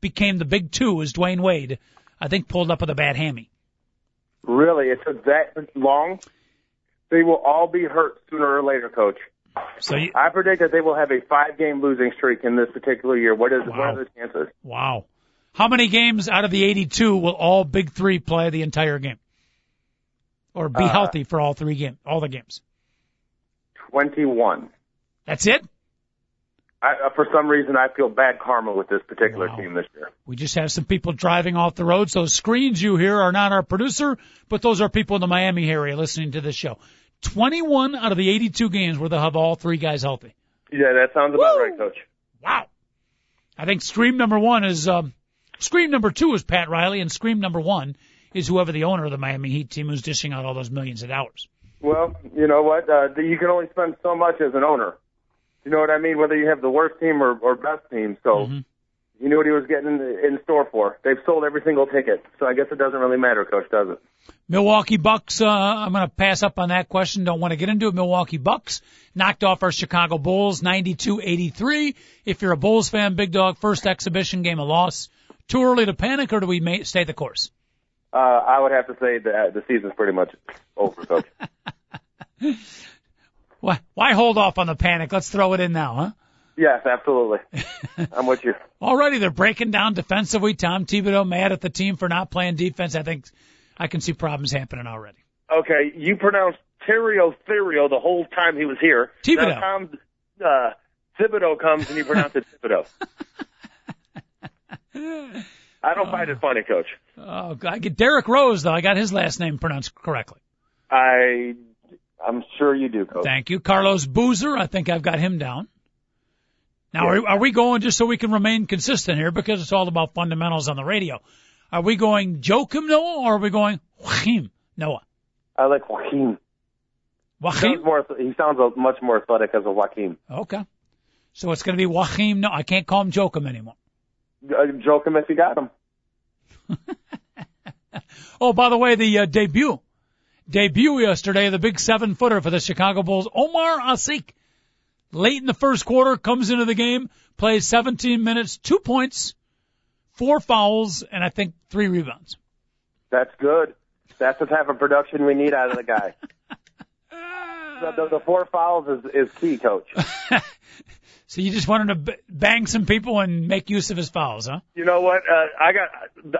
became the Big Two as Dwyane Wade, I think, pulled up with a bad hammy. Really, it took that long. They will all be hurt sooner or later, coach. So, you, I predict that they will have a five-game losing streak in this particular year. What is what Wow. are the chances? wow. How many games out of the 82 will all Big Three play the entire game? Or be Uh, healthy for all three games, all the games? Twenty-one. That's it? I, uh, for some reason, I feel bad karma with this particular Wow. team this year. We just have some people driving off the roads. Those screens you hear are not our producer, but those are people in the Miami area listening to this show. 21 out of the 82 games where they'll have all three guys healthy. Yeah, that sounds about Woo! right, coach. Wow. I think scream number one is, um, scream number two is Pat Riley, and scream number one is whoever the owner of the Miami Heat team who's dishing out all those millions of dollars. Well, you know what? Uh, you can only spend so much as an owner. You know what I mean? Whether you have the worst team or, or best team. So Mhm. he knew what he was getting in, in store for. They've sold every single ticket. So I guess it doesn't really matter, coach, does it? Milwaukee Bucks, uh, I'm going to pass up on that question. Don't want to get into it. Milwaukee Bucks knocked off our Chicago Bulls 92-83. If you're a Bulls fan, big dog, first exhibition game, a loss. Too early to panic or do we ma- stay the course? Uh, I would have to say that the season's pretty much over, coach. <laughs> Why, why hold off on the panic? Let's throw it in now, huh? yes, absolutely. <laughs> I'm with you. Already they're breaking down defensively. Tom Thibodeau mad at the team for not playing defense. I think I can see problems happening already. Okay, you pronounced Terrio Therio the whole time he was here. Thibodeau. Now Tom uh, Thibodeau comes and you pronounce it Thibodeau. <laughs> I don't find it funny, coach. Oh, I get Derrick Rose though. I got his last name pronounced correctly. I, I'm sure you do, coach. Thank you. Carlos Boozer. I think I've got him down. Now, are, are we going just so we can remain consistent here because it's all about fundamentals on the radio? Are we going Joakim Noah or are we going Joakim Noah? I like Joaquin. He sounds more. He sounds much more athletic as a Joaquin. Okay. So it's going to be Joakim Noah. I can't call him Joakim anymore. Uh, joke him if you got him. <laughs> Oh, by the way, the uh, debut, debut yesterday, the big seven footer for the Chicago Bulls, Omer Asik. Late in the first quarter, comes into the game, plays 17 minutes, two points, four fouls, and I think three rebounds. That's good. That's the type of production we need out of the guy. <laughs> the, the, the four fouls is, is key, coach. <laughs> So you just wanted to b- bang some people and make use of his fouls, huh? You know what? Uh, I got.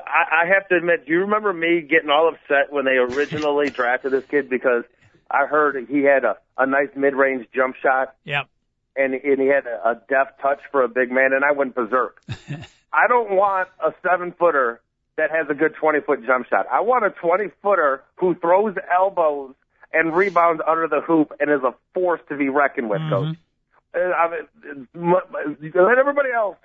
I, I have to admit. Do you remember me getting all upset when they originally <laughs> drafted this kid because I heard he had a, a nice mid-range jump shot Yep. and and he had a, a deft touch for a big man, and I went berserk. <laughs> I don't want a seven footer that has a good 20 foot jump shot. I want a 20 footer who throws elbows and rebounds under the hoop and is a force to be reckoned with, Mm-hmm. coach. Uh, I mean, let everybody else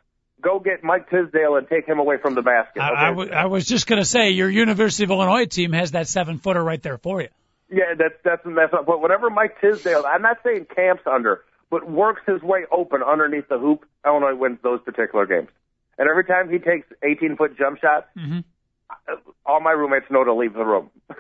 go get Mike Tisdale and take him away from the basket. I, okay? I, w- I was just going to say your University of Illinois team has that seven footer right there for you. Yeah, that's that's that's up. But whatever Mike Tisdale, I'm not saying camps under, but works his way open underneath the hoop. Illinois wins those particular games. And every time he takes 18 foot jump shots, Mhm. all my roommates know to leave the room. <laughs>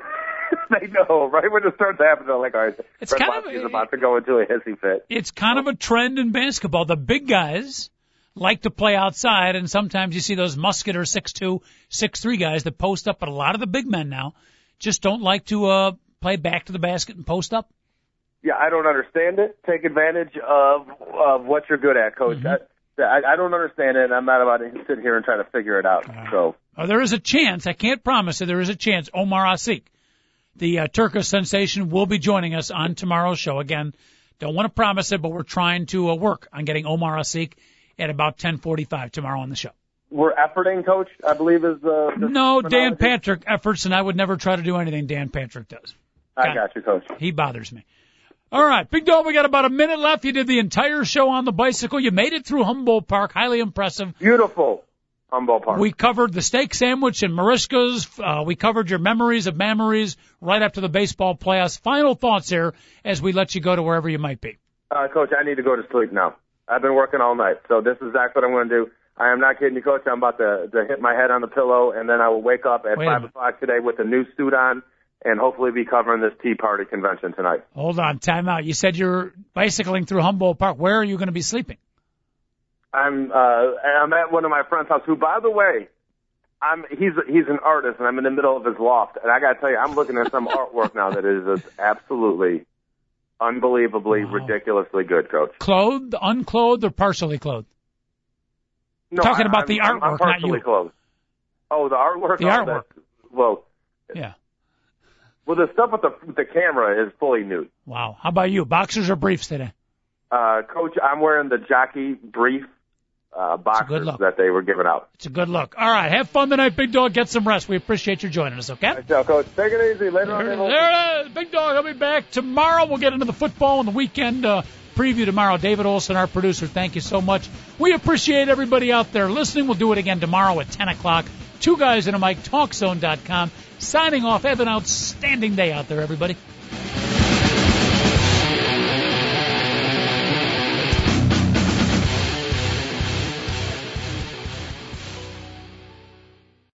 <laughs> they know right when it starts happening. They're like, all right, It's Fred kind of- Lofty's about to go into a hissy fit. It's kind of a trend in basketball. The big guys like to play outside, and sometimes you see those muscular six two, six three guys that post up. But a lot of the big men now just don't like to uh, play back to the basket and post up. Yeah, I don't understand it. Take advantage of of what you're good at, coach. Mm-hmm. I, I don't understand it. and I'm not about to sit here and try to figure it out. So Uh, there is a chance. I can't promise it. There is a chance. Omer Asik, the uh, Turkish sensation, will be joining us on tomorrow's show. Again, don't want to promise it, but we're trying to uh, work on getting Omer Asik at about 10:45 tomorrow on the show. we're efforting, coach. I believe is the, the No, Dan. Patrick efforts, and I would never try to do anything Dan Patrick does. I got you, coach. He bothers me. All right, Big Dog, we got about a minute left. You did the entire show on the bicycle. You made it through Humboldt Park. Highly impressive. Beautiful Humboldt Park. We covered the steak sandwich and Mariska's. Uh, we covered your memories of memories right after the baseball playoffs. Final thoughts here as we let you go to wherever you might be. Uh, coach, I need to go to sleep now. I've been working all night, so this is exactly what I'm going to do. I am not kidding you, coach. I'm about to, to hit my head on the pillow, and then I will wake up at Wait 5 o'clock today with a new suit on and hopefully be covering this Tea Party convention tonight. Hold on, time out. You said you're bicycling through Humboldt Park. Where are you going to be sleeping? I'm uh, I'm at one of my friend's house, who, by the way, I'm he's he's an artist, and I'm in the middle of his loft, and I got to tell you, I'm looking at some <laughs> artwork now that is just absolutely, unbelievably, Wow. ridiculously good, coach. Clothed, unclothed, or partially clothed? No, Talking I- about the I'm- I'm artwork, not partially you. Clothed. Oh, the artwork. The Oh, artwork. that's- Well, Yeah. well, the stuff with the with the camera is fully nude. Wow. How about you? Boxers or briefs today? Uh, coach, I'm wearing the jockey brief uh, good boxers that they were giving out. It's a good look. All right. Have fun tonight, Big Dog. Get some rest. We appreciate you joining us, okay? So, coach, take it easy. Later on. There, Dave. there it is. Big Dog. I'll be back tomorrow. We'll get into the football and the weekend uh, preview tomorrow. David Olson, our producer, thank you so much. We appreciate everybody out there listening. We'll do it again tomorrow at 10 o'clock. Two guys in a mic, talkzone.com. Signing off. Have an outstanding day out there, everybody.